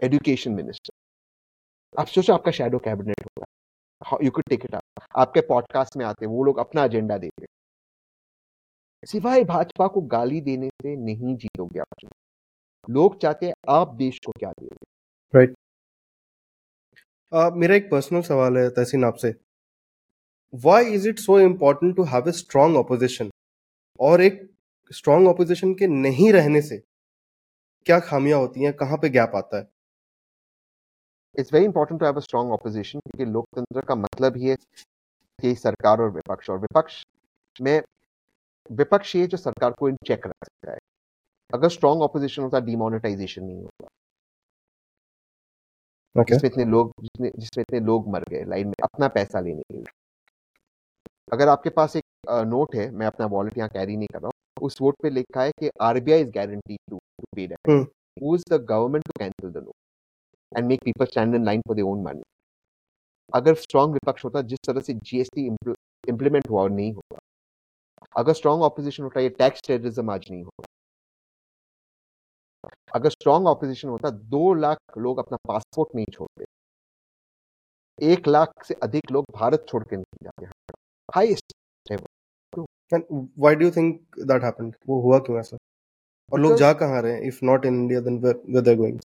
एजुकेशन मिनिस्टर आप सोचो आपका शैडो कैबिनेट होगा। You could take it up आपके पॉडकास्ट में आते हैं, वो लोग अपना एजेंडा देते सिवाय भाजपा को गाली देने से नहीं जीतोगे आप लोग चाहते हैं आप देश को क्या देंगे राइट right. uh, मेरा एक पर्सनल सवाल है तहसीन आपसे। Why is it so important to have a strong opposition और एक स्ट्रॉन्ग ऑपोजिशन के नहीं रहने से क्या खामियाँ होती हैं कहाँ पे गैप आता है? It's very important to have a strong opposition क्योंकि लोकतंत्र का मतलब ही है कि सरकार और विपक्ष और विपक्ष में विपक्ष ये जो सरकार को इन चेक रख सकता है अगर स्ट्रॉन्ग ऑपोजिशन होता डिमोनेटाइजेशन नहीं होता। Okay. जिसमें इतने लोग जिसमें जिसमें इतने लोग मर गए लाइन में अपना पैसा लेने के लिए। अगर आपके पास एक नोट है मैं अपना वॉलेट यहाँ कैरी नहीं कर रहा हूँ उस वोट पे लिखा है कि RBI is guarantee to pay that who is the government to cancel the note and make people stand in line for their own money अगर स्ट्रॉन्ग विपक्ष होता जिस तरह से जीएसटी इंप्लीमेंट हुआ और नहीं हुआ अगर स्ट्रॉन्ग ऑपोजिशन होता ये टैक्स टेररिज्म आज नहीं होगा अगर स्ट्रॉन्ग ऑपोजिशन होता दो लाख लोग अपना पासपोर्ट नहीं छोड़ते एक लाख से अधिक लोग भारत छोड़ के नहीं जाते highest why do think that happened वो हुआ क्यों ऐसा और लोग जा कहाँ रहे हैं if not in India then where they going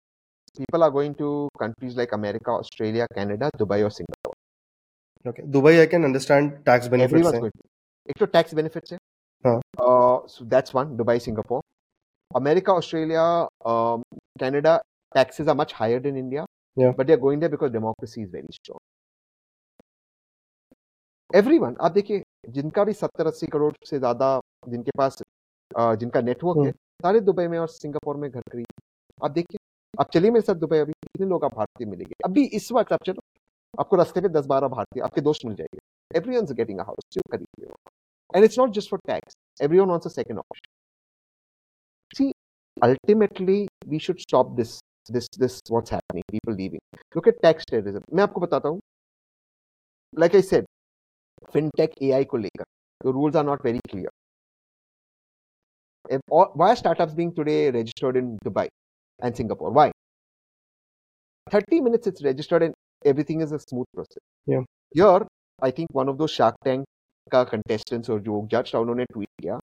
people are going to countries like America, Australia, Canada, Dubai or Singapore. Okay. Dubai I can understand tax benefits. Everyone's going. एक तो टैक्स बेनिफिट्स है। So that's one Dubai Singapore America Australia Canada taxes are much higher than India, yeah. but they're going there because democracy is very strong. Everyone, आप देखिए जिनका भी सत्तर अस्सी करोड़ से ज़्यादा जिनके पास uh, जिनका नेटवर्क hmm. है सारे दुबई में और सिंगापुर में घर खरीद। आप देखिए आप चलिए मेरे साथ दुबई अभी कितने लोग आप भारतीय मिलेंगे। अभी इस वक्त आप चलो आपको रास्ते पे दस बारह भारतीय आपके दोस्त मिल जाएँगे। एवरी वन गेटिंग हाउस जो खरीद And it's not just for tax. Everyone wants a second option. See, ultimately, we should stop this, this, this, what's happening, people leaving. Look at tax terrorism. मैं आपको बताता हूँ. Like I said, fintech AI को लेकर, the rules are not very clear. If, why are startups being today registered in Dubai and Singapore? Why? 30 minutes it's registered and everything is a smooth process. Yeah. Here, I think one of those Shark Tank का कंटेस्टेंट्स और जो जज था उन्होंने ट्वीट किया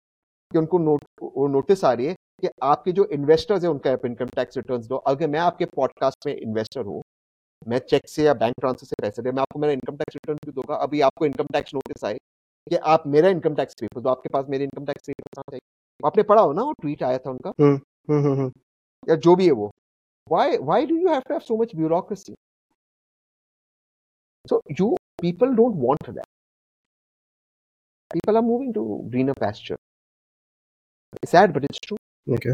कि उनको नोट वो नोटिस आ रही है कि आपके जो इन्वेस्टर्स है उनका इनकम टैक्स रिटर्न दो। अगर मैं आपके पॉडकास्ट में इन्वेस्टर हूँ मैं चेक से या बैंक ट्रांसफ़र से पैसे दे मैं आपको मेरा इनकम टैक्स रिटर्न भी दूँगा। अभी आपको इनकम टैक्स नोटिस आए कि आप मेरा इनकम टैक्स पेपर दो आपके पास मेरे इनकम टैक्स पेपर कहाँ चाहिए आपने पढ़ा हो ना वो ट्वीट आया था उनका? हुँ, हुँ, हुँ, या जो भी है वो। Why why do you have to have so much bureaucracy? So you people don't want that. people are moving to greener pasture. It's sad, but it's true. Okay.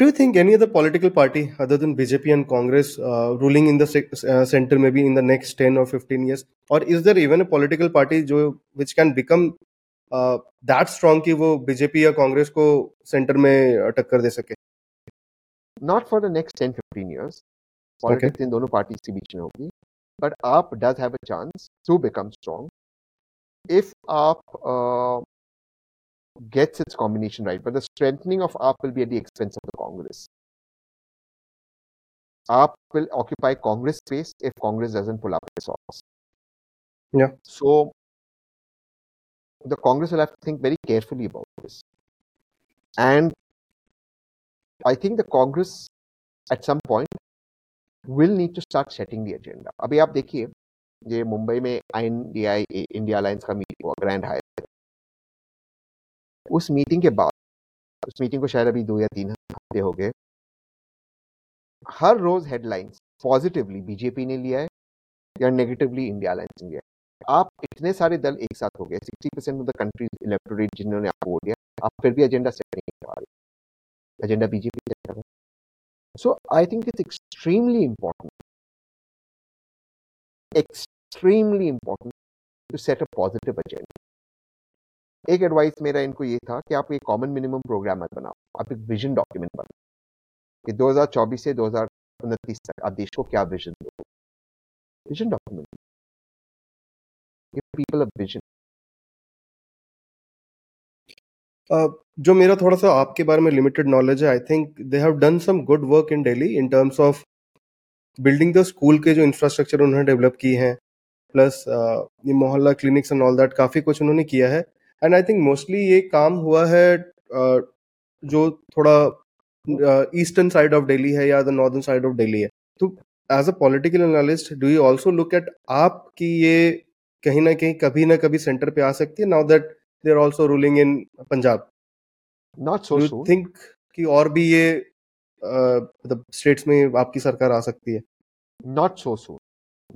Do you think any other political party other than BJP and Congress uh, ruling in the uh, center maybe in the next 10 or 15 years? Or is there even a political party jo, which can become uh, that strong कि वो बीजेपी या कांग्रेस को सेंटर में टक्कर दे सके not for the next 10 15 years politics इन दोनों पार्टीज के बीच में होगी बट आप does have a chance to become strong if AAP uh, gets its combination right, but the strengthening of AAP will be at the expense of the Congress. AAP will occupy Congress space if Congress doesn't pull up its socks. Yeah. So the Congress will have to think very carefully about this. And I think the Congress at some point will need to start setting the agenda अभी आप देखिए ये मुंबई में आई इंडिया अलायंस का मीटिंग हुआ ग्रैंड हायर उस मीटिंग के बाद, उस मीटिंग को शायद अभी दो या तीन हफ़्ते हो गए। हर रोज हेडलाइंस पॉजिटिवली बीजेपी ने लिया है या नेगेटिवली इंडिया अलायंस ने लिया है। आप इतने सारे दल एक साथ हो गए sixty percent of the country electorate जिन्होंने आपको वोट दिया, आप फिर भी एजेंडा सेट नहीं करवा रहे। एजेंडा बीजेपी सेट कर रहा so I think it's extremely important extremely important to set a positive agenda एक एडवाइस मेरा इनको ये था कि आप एक कॉमन मिनिमम प्रोग्राम मत बनाओ, आप एक विजन डॉक्यूमेंट बनाओ कि 2024 से 2029 तक आप देश को क्या विजन दो। Vision document people a vision जो मेरा थोड़ा सा आपके बारे में लिमिटेड नॉलेज है I think they have done some good work in Delhi in terms of building the school के जो इंफ्रास्ट्रक्चर उन्होंने डेवलप किए हैं प्लस ये मोहल्ला क्लिनिक्स एंड ऑल दैट काफ़ी कुछ उन्होंने किया है। एंड आई थिंक मोस्टली ये काम हुआ है uh, जो थोड़ा ईस्टर्न साइड ऑफ़ दिल्ली है या the northern side of Delhi है। तो as a political analyst do you also look at AAP कि ये कहीं ना कहीं कभी ना कभी सेंटर पे आ सकती है now that they are also ruling in Punjab not so think कि और भी ये मतलब स्टेट्स में आपकी सरकार आ सकती है। Not so so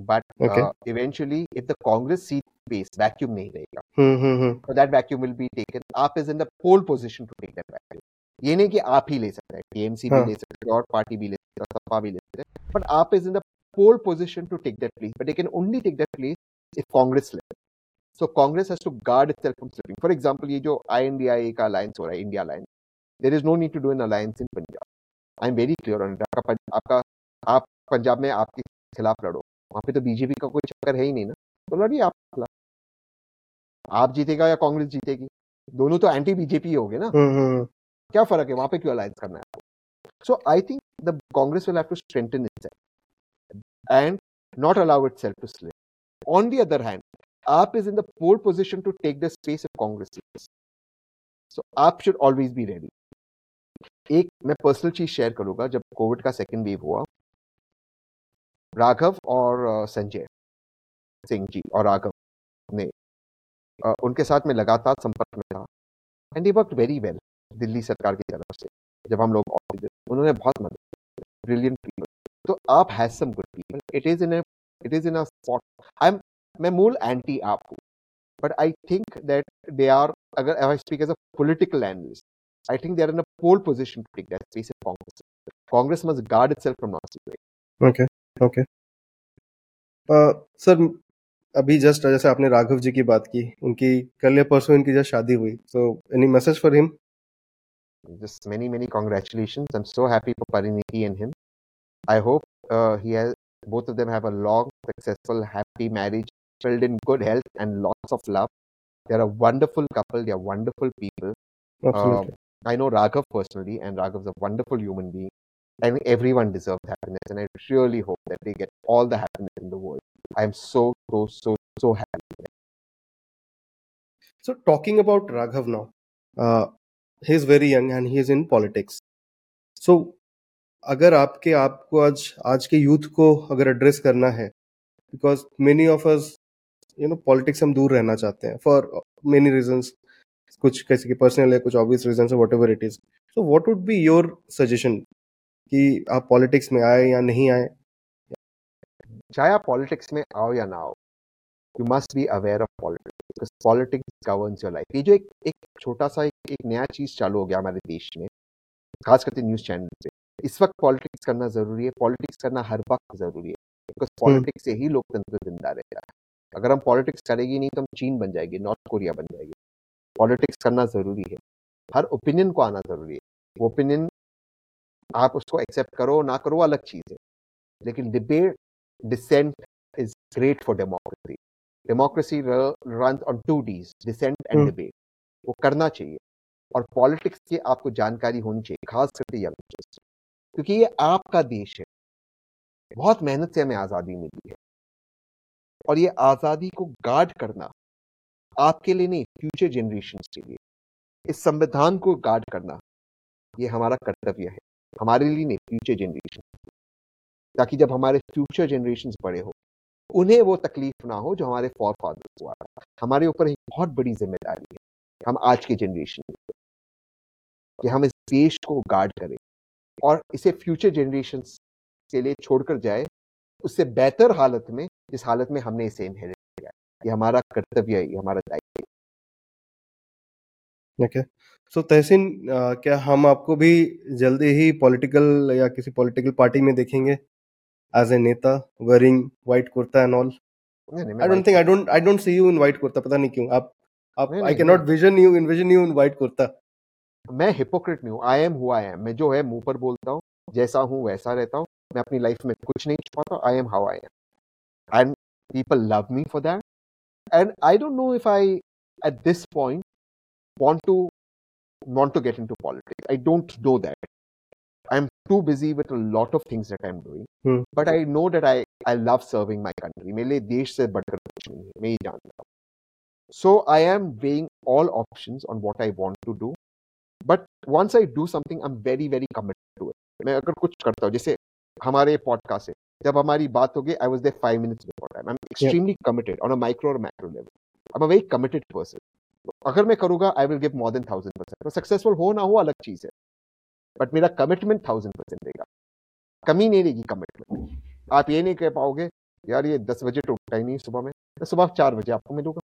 but eventually if the Congress seat base vacuum नहीं रहेगा। That vacuum will be taken AAP is in the pole position to take that vacuum ये नहीं कि आप ही ले सकते हैं टीएमसी भी ले सकते हैं और पार्टी भी ले सकते हैं सपा भी ले सकते हैं। But AAP is in the pole position to take that place but they can only take that place if Congress level so Congress has to guard itself from slipping for example ये जो आईएनडीआई का अलायंस हो रहा है India alliance there is no need to do an alliance in Punjab I am very clear on आपका आपका आप पंजाब में आपके खिलाफ लड़ो। वहाँ पे तो बीजेपी का कोई चक्कर है ही नहीं ना। तो लड़िए आप आप जीतेगा या कांग्रेस जीतेगी। दोनों तो एंटी बीजेपी हो गए ना। क्या फ़र्क है? वहाँ पे क्यों अलायंस करना है so I think the Congress will have to strengthen itself and not itself to slip. On the other hand AAP is in the pole position to take the space of Congress leaders. So AAP should always be ready. एक मैं पर्सनल चीज़ शेयर करूँगा, जब कोविड का सेकेंड वेव हुआ। राघव और संजय सिंह जी और राघव ने उनके साथ में लगातार संपर्क में था। And work very well Delhi सरकार की तरफ़ से, जब हम लोग उन्होंने बहुत मदद ब्रिलियंट पीपल तो AAP has some good people it is in it is in spot I am मैं मूल एंटी आप हूँ but I think that they are अगर I speak as a political analyst I think they are in a pole position to take that space in Congress. Congress must guard itself from Nazi way. Okay, okay. Sir uh, अभी जस्ट जैसे आपने राघव जी की बात की उनकी कल या परसों इनकी जस्ट शादी हुई so any message for him just many many congratulations i'm so happy for pariniti and him i hope uh, he has both of them have a long successful happy marriage filled in good health and lots of love they're a wonderful couple they're wonderful people Absolutely. I know Raghav personally, and Raghav's a wonderful human being. and everyone deserves happiness, and I really hope that they get all the happiness in the world. I am so, so, so, so happy. So, talking about Raghav now, uh, he is very young and he is in politics. So, अगर आपके आपको आज आज के यूथ को अगर एड्रेस करना है because many of us you know politics हम दूर रहना चाहते हैं फॉर मेनी रीजंस कुछ किसी की पर्सनल है कुछ ऑब्वियस रीजन है what it is so what would be your suggestion कि आप पॉलिटिक्स में आए या नहीं आए? चाहे आप पॉलिटिक्स में आओ या ना आओ you must be aware of politics politics governs your life ये जो एक एक छोटा सा एक, एक नया चीज़ चालू हो गया हमारे देश में खास करके न्यूज़ चैनल पे इस वक्त पॉलिटिक्स करना ज़रूरी है पॉलिटिक्स करना हर वक्त ज़रूरी है बिकॉज़ पॉलिटिक्स से ही लोकतंत्र ज़िंदा रहता है अगर हम पॉलिटिक्स करेंगे नहीं तो हम चीन बन जाएगी नॉर्थ कोरिया बन जाएगी। पॉलिटिक्स करना ज़रूरी है। हर ओपिनियन को आना ज़रूरी है। वो ओपिनियन आप उसको एक्सेप्ट करो ना करो अलग चीज़ है। लेकिन debate dissent is great for democracy. Democracy run on two Ds dissent and debate. वो करना चाहिए। और पॉलिटिक्स की आपको जानकारी होनी चाहिए खास करके यंगस्टर्स क्योंकि ये आपका देश है। बहुत मेहनत से हमें आज़ादी मिली है। और ये आज़ादी को गार्ड करना आपके लिए नहीं फ्यूचर जनरेशन के लिए। इस संविधान को गार्ड करना, ये हमारा कर्तव्य है। हमारे लिए नहीं फ्यूचर जनरेशन ताकि जब हमारे फ्यूचर जनरेशन बड़े हो, उन्हें वो तकलीफ़ ना हो जो हमारे फॉर फादर्स हुआ हमारे ऊपर एक बहुत बड़ी ज़िम्मेदारी है हम आज के जनरेशन कि हम इस देश को गार्ड करें और इसे फ्यूचर जनरेशन के लिए छोड़कर जाए। उससे बेहतर हालत में, जिस हालत में हमने इसे इनहेरिट ये हमारा कर्तव्य है ये हमारा दायित्व ओके सो तहसीन क्या हम आपको भी जल्दी ही पॉलिटिकल या किसी पॉलिटिकल पार्टी में देखेंगे? एज ए नेता wearing white kurta and all I don't think I don't I don't see you in white kurta पता नहीं क्यों। आप आप I can not vision you envision you in white kurta. मैं हिपोक्रेट नहीं हूँ आई एम हुआ आई एम मैं जो है मुँह पर बोलता हूँ जैसा हूँ वैसा रहता हूँ। मैं अपनी लाइफ में कुछ नहीं छुपाता I am how I am and people love me for that And I don't know if I at this point want to want to get into politics i don't know that i'm too busy with a lot of things that i'm doing hmm. but i know that i i love serving my country मेरे लिए देश से बढ़कर कुछ नहीं है मैं ये जानता हूँ so i am weighing all options on what i want to do but once I do something I am very very committed to it मैं अगर कुछ करता हूँ जैसे हमारे पॉडकास्ट है जब हमारी बात होगी I was there five minutes before I am extremely committed on a micro और macro level I am a very committed person अगर मैं करूँगा I will give more than thousand percent successful हो ना हो अलग चीज़ है। बट मेरा कमिटमेंट थाउज़ेंड परसेंट देगा। कमी नहीं रहेगी कमिटमेंट आप ये नहीं कह पाओगे यार ये दस बजे तो उठता ही नहीं सुबह में। तो सुबह चार बजे आपको मिलूँगा।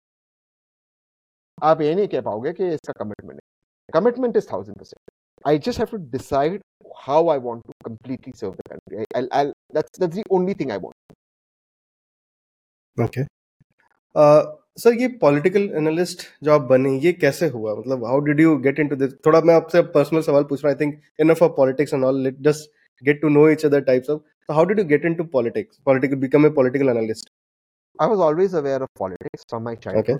आप ये नहीं कह पाओगे कि इसका कमिटमेंट है। Commitment is thousand percent. I just have to decide how I want to completely serve the country. I, will I'll, that's that's the only thing I want. Uh, sir ये पॉलिटिकल एनालिस्ट जो आप बने ये कैसे हुआ? मतलब how did you get into this थोड़ा मैं आपसे पर्सनल सवाल पूछ रहा हूँ I think enough of politics and all let just get to know each other types of so how did you get into politics? Political become a political analyst. I was always aware of politics from my childhood. Okay.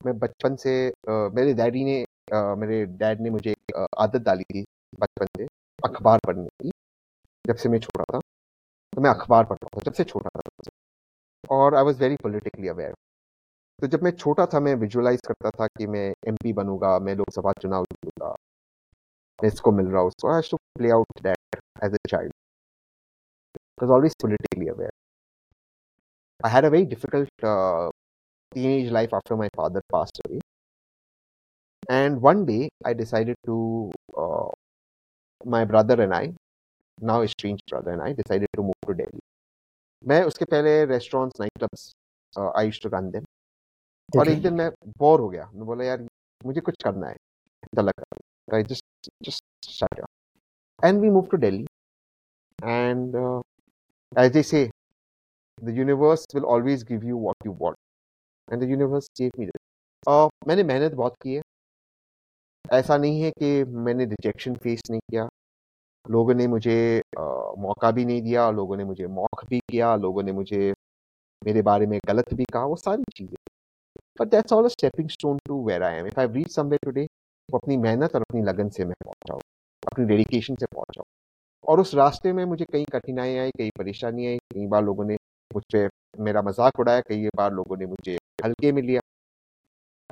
मैं बचपन से uh, मेरे डैडी ने मेरे डैड ने मुझे आदत डाली थी बचपन से अखबार पढ़ने की जब से मैं छोटा था तो मैं अखबार पढ़ता था जब से छोटा था और I was very politically aware तो जब मैं छोटा था मैं विजुअलाइज करता था कि मैं एमपी बनूंगा मैं लोकसभा चुनाव जीतूंगा मैं इसको मिल रहा हूँ so I to play out that as a child was always politically aware. I had a very difficult uh, teenage life after my father passed away. And one day I decided to, uh, my brother and I, now estranged brother and I, decided to move to Delhi. मैं उसके पहले restaurants night clubs I to run them और एक दिन मैं बोर हो गया। मैं बोला यार मुझे कुछ करना है। I just just shut moved to Delhi. And uh, as they say, the universe will always give you what you want. And the universe gave me this. Uh, मैंने मेहनत बहुत की है। ऐसा नहीं है कि मैंने रिजेक्शन फेस नहीं किया। लोगों ने मुझे आ, मौका भी नहीं दिया लोगों ने मुझे मौक भी किया लोगों ने मुझे मेरे बारे में गलत भी कहा वो सारी चीज़ें। But that's all a stepping stone to where I am if I reach somewhere today तो अपनी मेहनत और अपनी लगन से मैं पहुंचाऊँ अपनी डेडिकेशन से पहुंचाऊँ और उस रास्ते में मुझे कई कठिनाई आई कई परेशानी आई कई बार लोगों ने मुझ पर मेरा मज़ाक उड़ाया कई बार लोगों ने मुझे हल्के में लिया।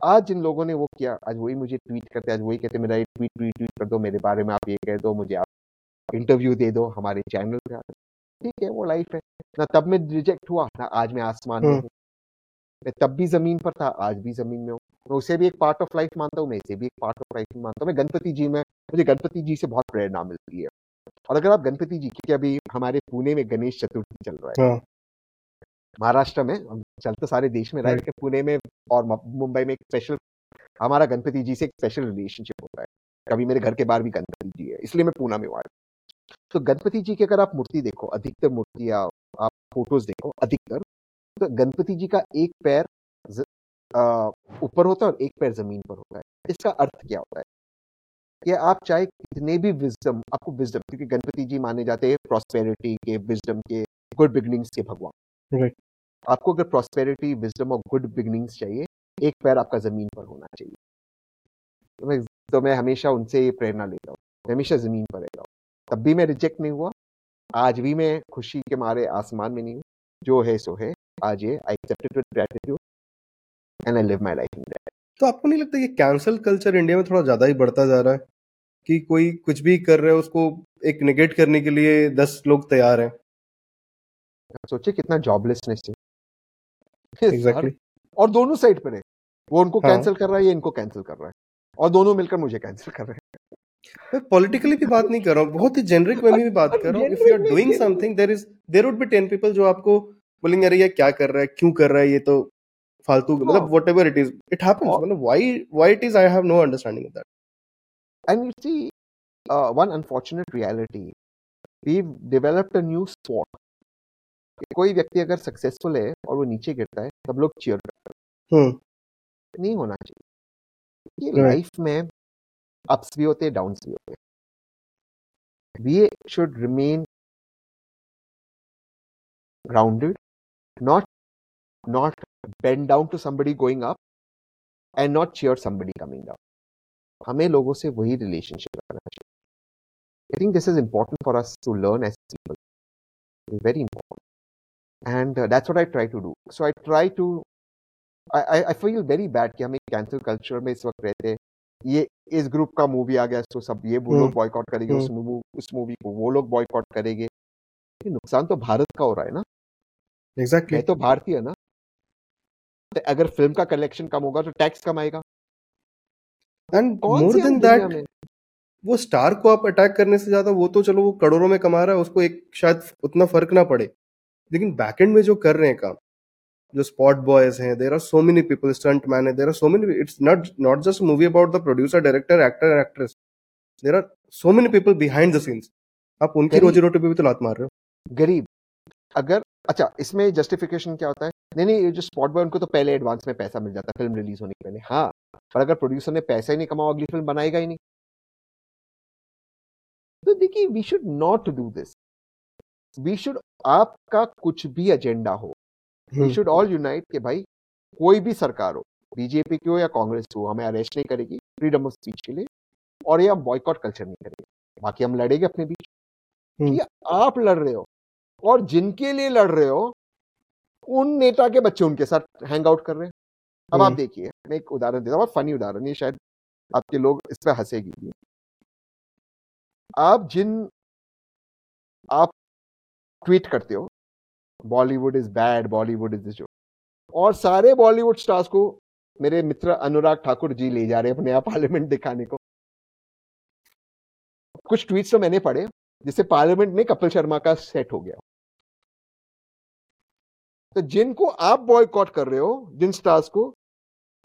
आज जिन लोगों ने वो किया आज वही मुझे ट्वीट करते आज वही कहते मेरा ये ट्वीट ट्वीट ट्वीट कर दो मेरे बारे में आप ये कह दो मुझे आप इंटरव्यू दे दो हमारे चैनल पे ठीक है वो लाइफ है। ना तब में रिजेक्ट हुआ ना आज मैं आसमान में हम्म। हूँ। मैं तब भी ज़मीन पर था आज भी ज़मीन में हूँ। मैं उसे भी एक पार्ट ऑफ़ लाइफ मानता हूँ मैं इसे भी एक पार्ट ऑफ़ लाइफ मानता हूँ। मैं गणपति जी में मुझे गणपति जी से बहुत प्रेरणा मिलती है। और अगर आप गणपति जी की अभी हमारे पुणे में गणेश चतुर्थी चल रहा है। हाँ। महाराष्ट्र में चल तो सारे देश में रहा है। पुणे में और मुंबई में एक स्पेशल हमारा गणपति जी से एक स्पेशल रिलेशनशिप होता है। कभी मेरे घर के बाहर भी गणपति जी है इसलिए मैं पूना में हुआ तो गणपति जी की अगर आप मूर्ति देखो अधिकतर मूर्ति या आप फ़ोटोज़ देखो अधिकतर तो गणपति जी का एक पैर ऊपर होता है और एक पैर ज़मीन पर होता है। इसका अर्थ क्या होता है? कि आप चाहे कितने भी विजडम आपको विजडम क्योंकि गणपति जी माने जाते हैं प्रॉस्पेरिटी के विजडम के गुड बिगनिंग्स के भगवान। Right. आपको अगर प्रॉस्पेरिटी विजडम और गुड बिगनिंग्स चाहिए एक पैर आपका ज़मीन पर होना चाहिए। तो मैं तो मैं हमेशा उनसे ये प्रेरणा लेता हूँ। हमेशा ज़मीन पर रहता हूँ। तब भी मैं रिजेक्ट नहीं हुआ। आज भी मैं खुशी के मारे आसमान में नहीं हूँ। जो है सो है। आज ये I accepted with gratitude and I live my life in that तो आपको नहीं लगता ये कैंसल कल्चर इंडिया में थोड़ा ज़्यादा ही बढ़ता जा रहा है? कि कोई कुछ भी कर रहे हो उसको एक निगेट करने के लिए दस लोग तैयार हैं। सोचिए कितना जॉबलेसनेस है। एग्जैक्टली और दोनों साइड पर है। वो उनको हाँ। कैंसिल कर रहा है ये इनको कैंसिल कर रहा है। और दोनों मिलकर मुझे कैंसिल कर रहे हैं। मैं पॉलिटिकली भी बात नहीं कर रहा हूँ बहुत ही जेनरिक में भी बात कर रहा हूँ। If you are doing something there is there would be 10 people जो आपको बोलेंगे अरे ये क्या कर रहा है? क्यों कर रहा है? ये तो फालतू मतलब हाँ। Whatever it is it happens मतलब why why it is I have no understanding of that you see, uh, one unfortunate reality, we've developed a new sport. कोई व्यक्ति अगर सक्सेसफुल है और वो नीचे गिरता है सब लोग चीयर करते हम्म। हैं नहीं होना चाहिए। ये लाइफ में अप्स भी होते हैं डाउन्स भी होते हैं we should remain grounded not not bend down to somebody going up and not cheer somebody coming down हमें लोगों से वही रिलेशनशिप रखना चाहिए I think this is important for us to learn as people very important and that's what I try to do so I try to I I feel very bad कि हमें कैंसिल कल्चर में इस वक्त रहते हैं ये इस ग्रुप का मूवी आ गया तो सब ये वो लोग हम्म। बॉयकॉट करेंगे उस मूवी उस मूवी को वो लोग बॉयकॉट करेंगे। नुकसान तो भारत का हो रहा है ना? एग्जैक्टली मैं तो भारतीय ना। तो अगर फ़िल्म का कलेक्शन कम होगा तो टैक्स कम आएगा। एंड मोर देन दैट वो स्टार को आप अटैक करने से ज़्यादा वो तो चलो वो करोड़ों में कमा रहा है उसको एक शायद उतना फ़र्क ना पड़े। लेकिन बैकएंड में जो कर रहे हैं काम जो स्पॉट बॉयज़ हैं there are so many people stunt man है there are so many it's not not just movie about the producer director actor actress there are so many people behind the scenes आप उनकी रोजी रोटी पे भी तो लात मार रहे हो। गरीब। अगर अच्छा इसमें जस्टिफिकेशन क्या होता है? नहीं नहीं ये जो स्पॉट बॉय उनको तो पहले एडवांस में पैसा मिल जाता है फ़िल्म रिलीज़ होने के पहले। हाँ पर अगर प्रोड्यूसर ने पैसा ही नहीं कमाओ अगली फ़िल्म बनाएगा ही नहीं। तो देखिए we should not do this we should आपका कुछ भी एजेंडा हो वी शुड ऑल यूनाइट कि भाई कोई भी सरकार हो बीजेपी की हो या कांग्रेस की हो हमें अरेस्ट नहीं करेगी फ्रीडम ऑफ़ स्पीच के लिए और ये हम बॉयकॉट कल्चर नहीं करेंगे। बाकी हम लड़ेंगे अपने बीच। हम्म। कि आप लड़ रहे हो और जिनके लिए लड़ रहे हो उन नेता के बच्चे उनके साथ हैंग आउट कर रहे हैं। अब आप हम्म। देखिए मैं एक उदाहरण देता हूँ बहुत फनी उदाहरण ये शायद आपके लोग इस पर हंसेगी आप जिन आप ट्वीट करते हो Bollywood is bad Bollywood is जो और सारे बॉलीवुड स्टार्स को मेरे मित्र अनुराग ठाकुर जी ले जा रहे हैं अपने यहाँ पार्लियामेंट दिखाने को। कुछ ट्वीट्स तो मैंने पढ़े, जिससे पार्लियामेंट में कपिल शर्मा का सेट हो गया। तो जिनको आप बॉयकॉट कर रहे हो, जिन स्टार्स को,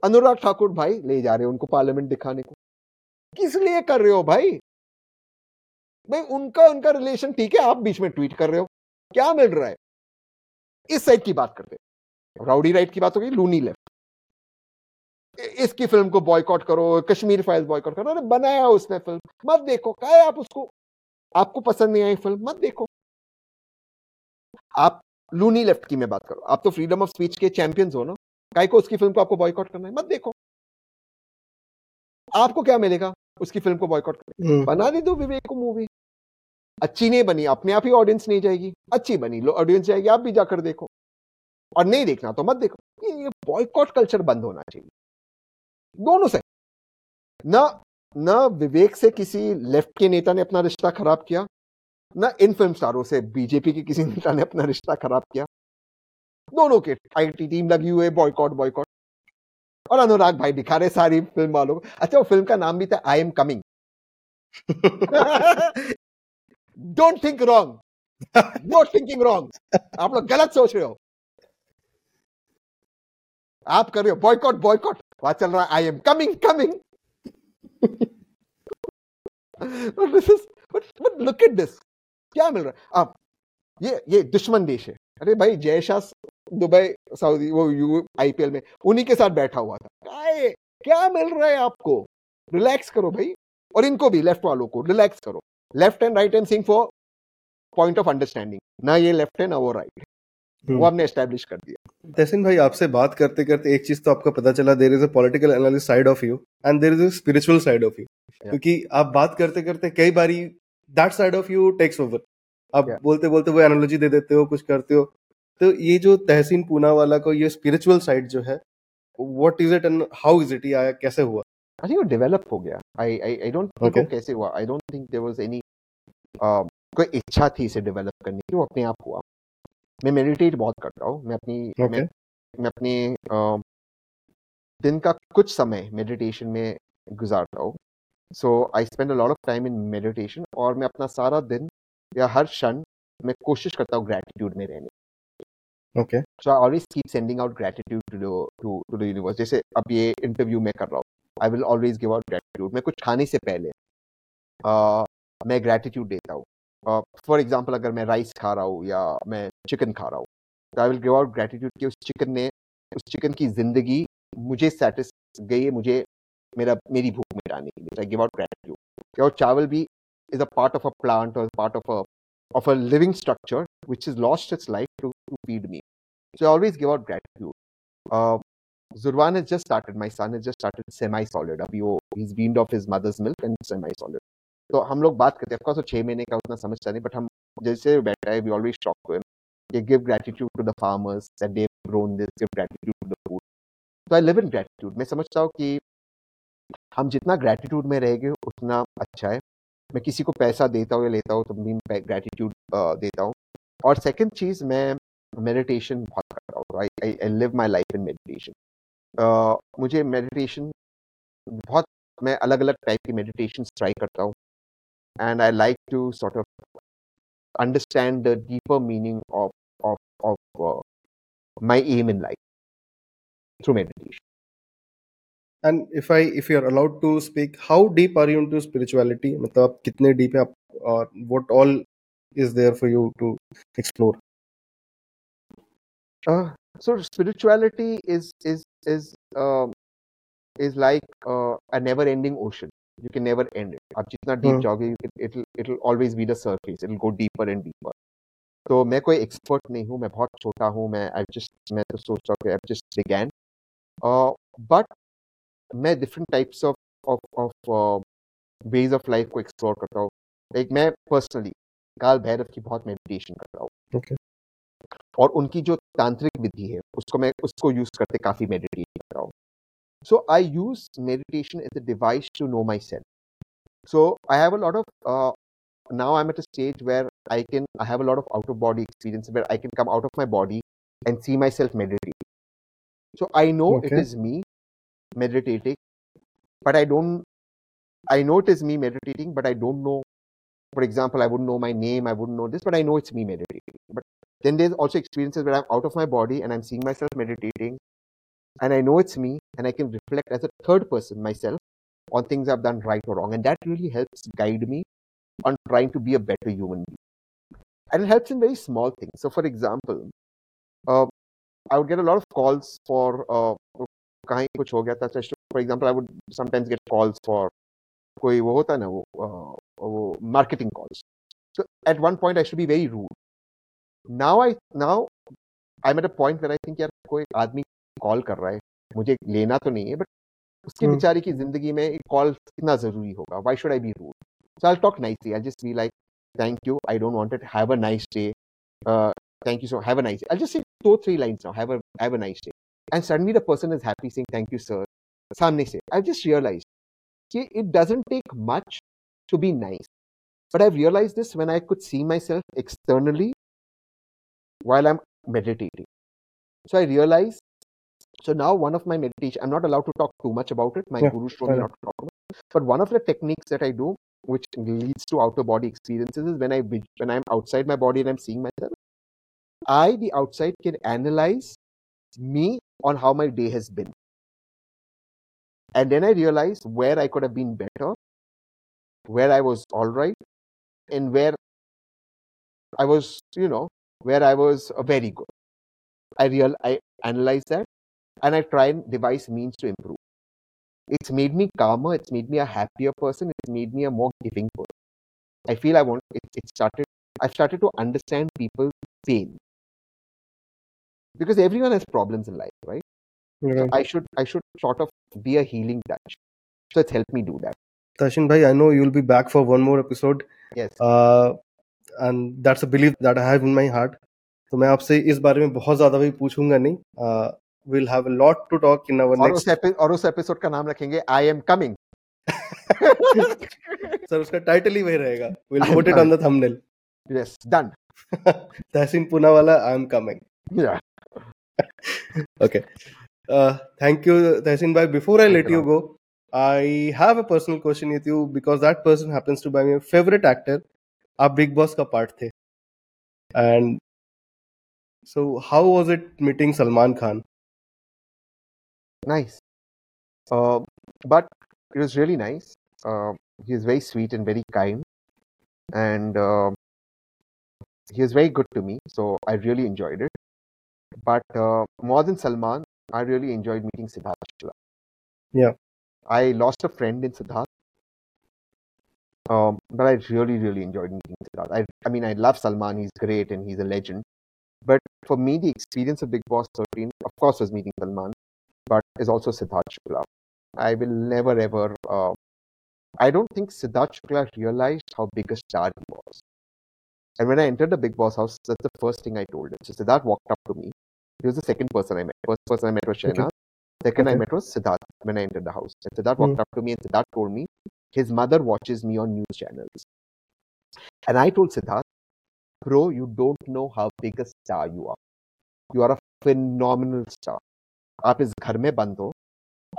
अनुराग ठाकुर भाई ले जा रहे हो उनको पार्लियामेंट दिखाने को। किस लिए कर रहे हो भाई? भाई उनका उनका रिलेशन ठीक है, आप बीच में ट्वीट कर रहे हो। क्या मिल रहा है? इस साइड की बात करते राउडी राइट की बात हो गई लूनी लेफ़्ट। इसकी फ़िल्म को बॉयकॉट करो कश्मीर फाइल्स बॉयकॉट करो अरे बनाया उसने फ़िल्म। मत देखो क्या है आप उसको? आपको पसंद नहीं आई फ़िल्म मत देखो। आप लूनी लेफ़्ट की मैं बात करो आप तो फ्रीडम ऑफ़ स्पीच के चैंपियंस हो ना? काय को उसकी फ़िल्म को आपको बॉयकॉट करना है? मत देखो। आपको क्या मिलेगा? उसकी फ़िल्म को बॉयकॉट करने हम्म, बना दे दो विवेक को मूवी अच्छी नहीं बनी, अपने आप ही ऑडियंस नहीं जाएगी। अच्छी बनी, लो ऑडियंस जाएगी, आप भी जाकर देखो। और नहीं देखना तो मत देखो। ये ये बॉयकॉट कल्चर बंद होना चाहिए। दोनों से ना ना विवेक से किसी लेफ़्ट के नेता ने अपना रिश्ता खराब किया, ना इन फ़िल्म स्टारों से बीजेपी के किसी नेता ने अपना रिश्ता खराब किया। दोनों के आईटी टीम लगी हुई है बॉयकॉट बॉयकॉट और अनुराग भाई दिखा रहे सारी फ़िल्म वालों को। अच्छा वो फ़िल्म का नाम भी था I am coming don't think wrong not thinking wrong आप लोग गलत सोच रहे हो. आप कर रहे हो. बॉयकॉट बॉयकॉट वहाँ चल रहा है I am coming coming this is but look at this क्या मिल रहा है? आप ये ये दुश्मन देश है. अरे भाई जय शाह दुबई सऊदी वो यू आईपीएल में उन्हीं के साथ बैठा हुआ था. क्या क्या मिल रहा है आपको? रिलैक्स करो भाई. और इनको भी लेफ़्ट वालों को रिलैक्स करो. Left and right and sing for point of understanding ना ये लेफ़्ट है ना वो राइट वो हम्म। हमने एस्टेब्लिश कर दिया। तहसीन भाई आपसे बात करते करते एक चीज़ तो आपका पता चला there is a political analyst side of you and there is a spiritual side of you क्योंकि आप बात करते करते कई बारी that side of you takes over आप Yeah. बोलते बोलते वो एनालॉजी दे देते हो कुछ करते हो। तो ये जो तहसीन पूना वाला को ये स्पिरिचुअल साइड जो है what is it and how is it ये आया कैसे हुआ? आई थिंक वो डेवलप हो गया. I I I don't think Okay. कैसे हुआ. I don't think there was any कोई इच्छा थी इसे डेवलप करने की वो अपने आप हुआ. मैं मेडिटेट बहुत करता हूँ. मैं अपनी Okay. मैं, मैं अपने अ, दिन का कुछ समय मेडिटेशन में गुजारता हूँ. So I spend a lot of time in meditation और मैं अपना सारा दिन या हर क्षण मैं कोशिश करता हूँ ग्रैटिट्यूड में रहने Okay. So I always keep sending out gratitude to to to the universe जैसे अब ये इंटरव्यू में कर रहा हूँ. I will always give out gratitude मैं कुछ खाने से पहले अ, मैं ग्रैटिट्यूड देता हूँ फॉर एग्ज़ाम्पल अगर मैं राइस खा रहा हूँ या मैं चिकन खा रहा हूँ तो I will give out gratitude कि उस चिकन ने उस चिकन की ज़िंदगी मुझे सेटिस गई है मुझे मेरा मेरी भूख मिटाने के लिए गिव आउट ग्रैटिट्यूड और चावल भी is a part of a plant और part of a of a living structure which has lost its life to, to feed me. So I always give out gratitude. Uh, Zurwan has just started, my son has just started semi-solid. अभी वो he's weaned off his mother's milk and semi-solid. तो हम लोग बात करते हैं ऑफकोर्स वो छह महीने का उतना समझता नहीं बट हम जैसे बैठा है we always talk to him ये give gratitude to the farmers that they grown this give gratitude to the food तो आई लिव इन ग्रेटिट्यूड मैं समझता हूँ कि हम जितना ग्रेटिट्यूड में रहेंगे उतना अच्छा है मैं किसी को पैसा देता हूँ या लेता हूँ तो भी मैं ग्रेटिट्यूड देता हूँ और सेकंड चीज़ मैं मेडिटेशन बहुत करता हूँ I live my life in meditation मुझे मेडिटेशन बहुत मैं अलग अलग टाइप की मेडिटेशन ट्राई करता हूँ and I like to sort of understand the deeper meaning of of of my aim in life through meditation And if I if you're allowed to speak, how deep are you into spirituality? मतलब आप कितने डीप है आप और what all is there for you to explore? Uh, so spirituality is is is um, is like uh, a never-ending ocean. You can never end it. आप जितना deep Hmm. जाओगे, can- it'll it'll always be the surface. It'll go deeper and deeper. तो मैं कोई expert नहीं हूँ. मैं बहुत छोटा हूँ. मैं I just मैं तो सोचता हूँ कि I just began. Uh, but मैं different types of of of uh, ways of life को explore करता हूँ. Like मैं personally काल भैरव की बहुत meditation करता हूँ. और उनकी जो तांत्रिक विधि है उसको मैं उसको यूज़ करते काफ़ी मेडिटेट कर रहा हूँ so I use meditation as a device to know myself so I have a lot of now i'm at a stage where i can i have a lot of out of body experience where i can come out of my body and see myself meditating so i know it Okay. is me meditating but i don't i know it is me meditating but i don't know for example i wouldn't know my name i wouldn't know this but i know it's me meditating but then there's also experiences where i'm out of my body and i'm seeing myself meditating and i know it's me and i can reflect as a third person myself on things i've done right or wrong and that really helps guide me on trying to be a better human being and it helps in very small things so for example uh, i would get a lot of calls for uh, कहीं कुछ हो गया था for example I would sometimes get calls for कोई वो होता है ना वो uh, वो marketing calls so at one point i should be very rude now i now i'm at a point where i think यार कोई आदमी कॉल कर रहा है मुझे लेना तो नहीं है बट उसकी हम्म। बेचारी की ज़िंदगी में कॉल कितना ज़रूरी होगा why should i be rude so i'll talk nicely i'll just be like thank you i don't want it have a nice day uh, thank you so have a nice day i'll just say two or three lines now have a have a nice day and suddenly the person is happy saying thank you sir सामने से i've just realized कि it doesn't take much to be nice but i've realized this when i could see myself externally while i'm meditating. So i realized so now one of my meditation i'm not allowed to talk too much about it. My Yeah, guru told me not to talk about it. But one of the techniques that i do which leads to outer body experiences is when i when i'm outside my body and i'm seeing myself i the outside can analyze me on how my day has been. And then i realized where i could have been better where i was all right and where i was you know where i was uh, very good. I real i analyze that and i try and devise means to improve. It's made me calmer it's made me a happier person it's made me a more giving person. I feel i want it, it started i've started to understand people's pain. Because everyone has problems in life right? So i should i should sort of be a healing touch. So it's helped me do that. Tashin bhai, I know you'll be back for one more episode, yes. Uh, and that's a belief that I have in my heart. तो मैं आपसे इस बारे में बहुत ज़्यादा भी पूछूँगा नहीं. Uh, we'll have a lot to talk in our और next. उस एपिसोड का नाम रखेंगे आई एम कमिंग सर उसका टाइटल ही वही रहेगा. We'll put it on the thumbnail. yes done Tahsin Punawala, I'm coming. Yeah. Okay. Uh, thank you, Tahsin Bhai. Before I Thank let you, you go, I have a personal question with you because that person happens to be my favorite actor. आप बिग बॉस का पार्ट थे and so how was it meeting Salman Khan Nice. Uh, but it was really nice. Uh, he is very sweet and very kind. And uh, he was very good to me. So I really enjoyed it. But uh, more than Salman, I really enjoyed meeting Siddharth Shukla. Yeah. I lost a friend in Siddharth. Um, but I really, really enjoyed meeting Siddharth. I, I mean, I love Salman. He's great and he's a legend. But for me, the experience of Big Boss 13, of course, was meeting Salman, but is also Siddharth Shukla. I will never ever. Uh, I don't think Siddharth Shukla realized how big a star he was. And when I entered the Big Boss house, that's the first thing I told him. So Siddharth walked up to me. He was the second person I met. First person I met was Okay. Shahnaz. Second I met was Siddharth when I entered the house. And Siddharth walked up to me and Siddharth told me his mother watches me on news channels. And I told Siddharth, bro, you don't know how big a star you are. You are a phenomenal star. आप इस घर में बंद हो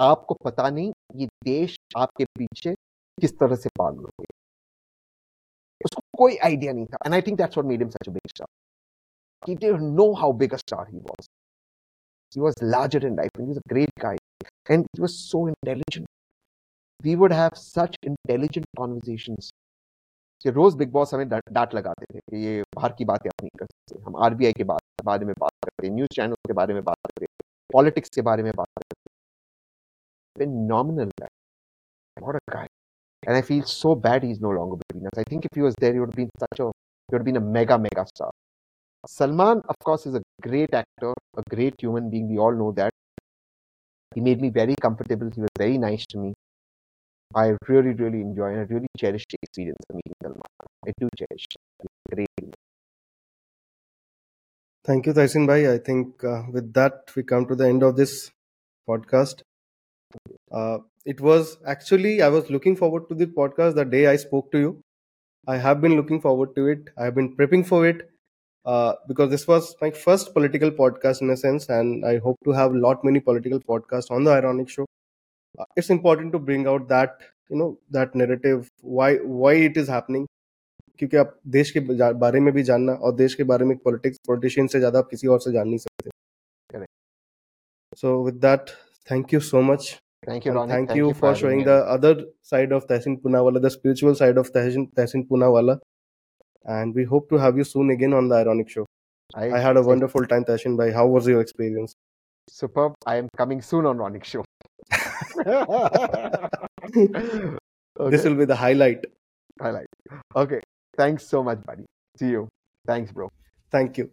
आपको पता नहीं ये देश आपके पीछे किस तरह से पागल हो गया उसको कोई आइडिया नहीं था and I think that's what made him such a big star he didn't know how big a star he was he was larger than life and he was a great guy and he was so intelligent we would have such intelligent conversations कि रोज बिग बॉस हमें डांट डांट लगाते थे कि ये बाहर की बातें आप नहीं कर सकते हम आरबीआई के बारे बारे में बात करते हैं न्यूज चैनल के बारे में बात करते हैं पॉलिटिक्स के बारे में बात करते हैं phenomenal guy what a guy and I feel so bad he's no longer between us I think if he was there he would have been such a he would have been a mega mega star Salman of course is a great actor a great human being we all know that he made me very comfortable he was very nice to me I really really enjoy and I really cherish the experience of meeting Salman I do cherish it. Thank you, Taisin Bhai. I think uh, with that, we come to the end of this podcast. Uh, it was actually, I was looking forward to the podcast the day I spoke to you. I have been looking forward to it. I have been prepping for it uh, because this was my first political podcast in a sense, and I hope to have a lot many political podcasts on the Ironic Show. Uh, it's important to bring out that you know that narrative why why it is happening क्योंकि आप देश के जा- बारे में भी जानना और देश के बारे में पॉलिटिक्स पॉलिटिशियन से ज्यादा आप किसी और से जान नहीं सकते Correct. So with that thank you so much thank you and Ronit. thank, thank you, you for having showing me. the other side of Tehsin Punawala, the spiritual side of Tehsin, Tehsin Punawala. And we hope to have you soon again on the Ironic Show. I, I had a wonderful time, Tehsin Bhai. How was your experience? superb I am coming soon on Ronick show okay. This will be the highlight. Like. Okay. Thanks so much, buddy. See you. Thanks, bro. Thank you.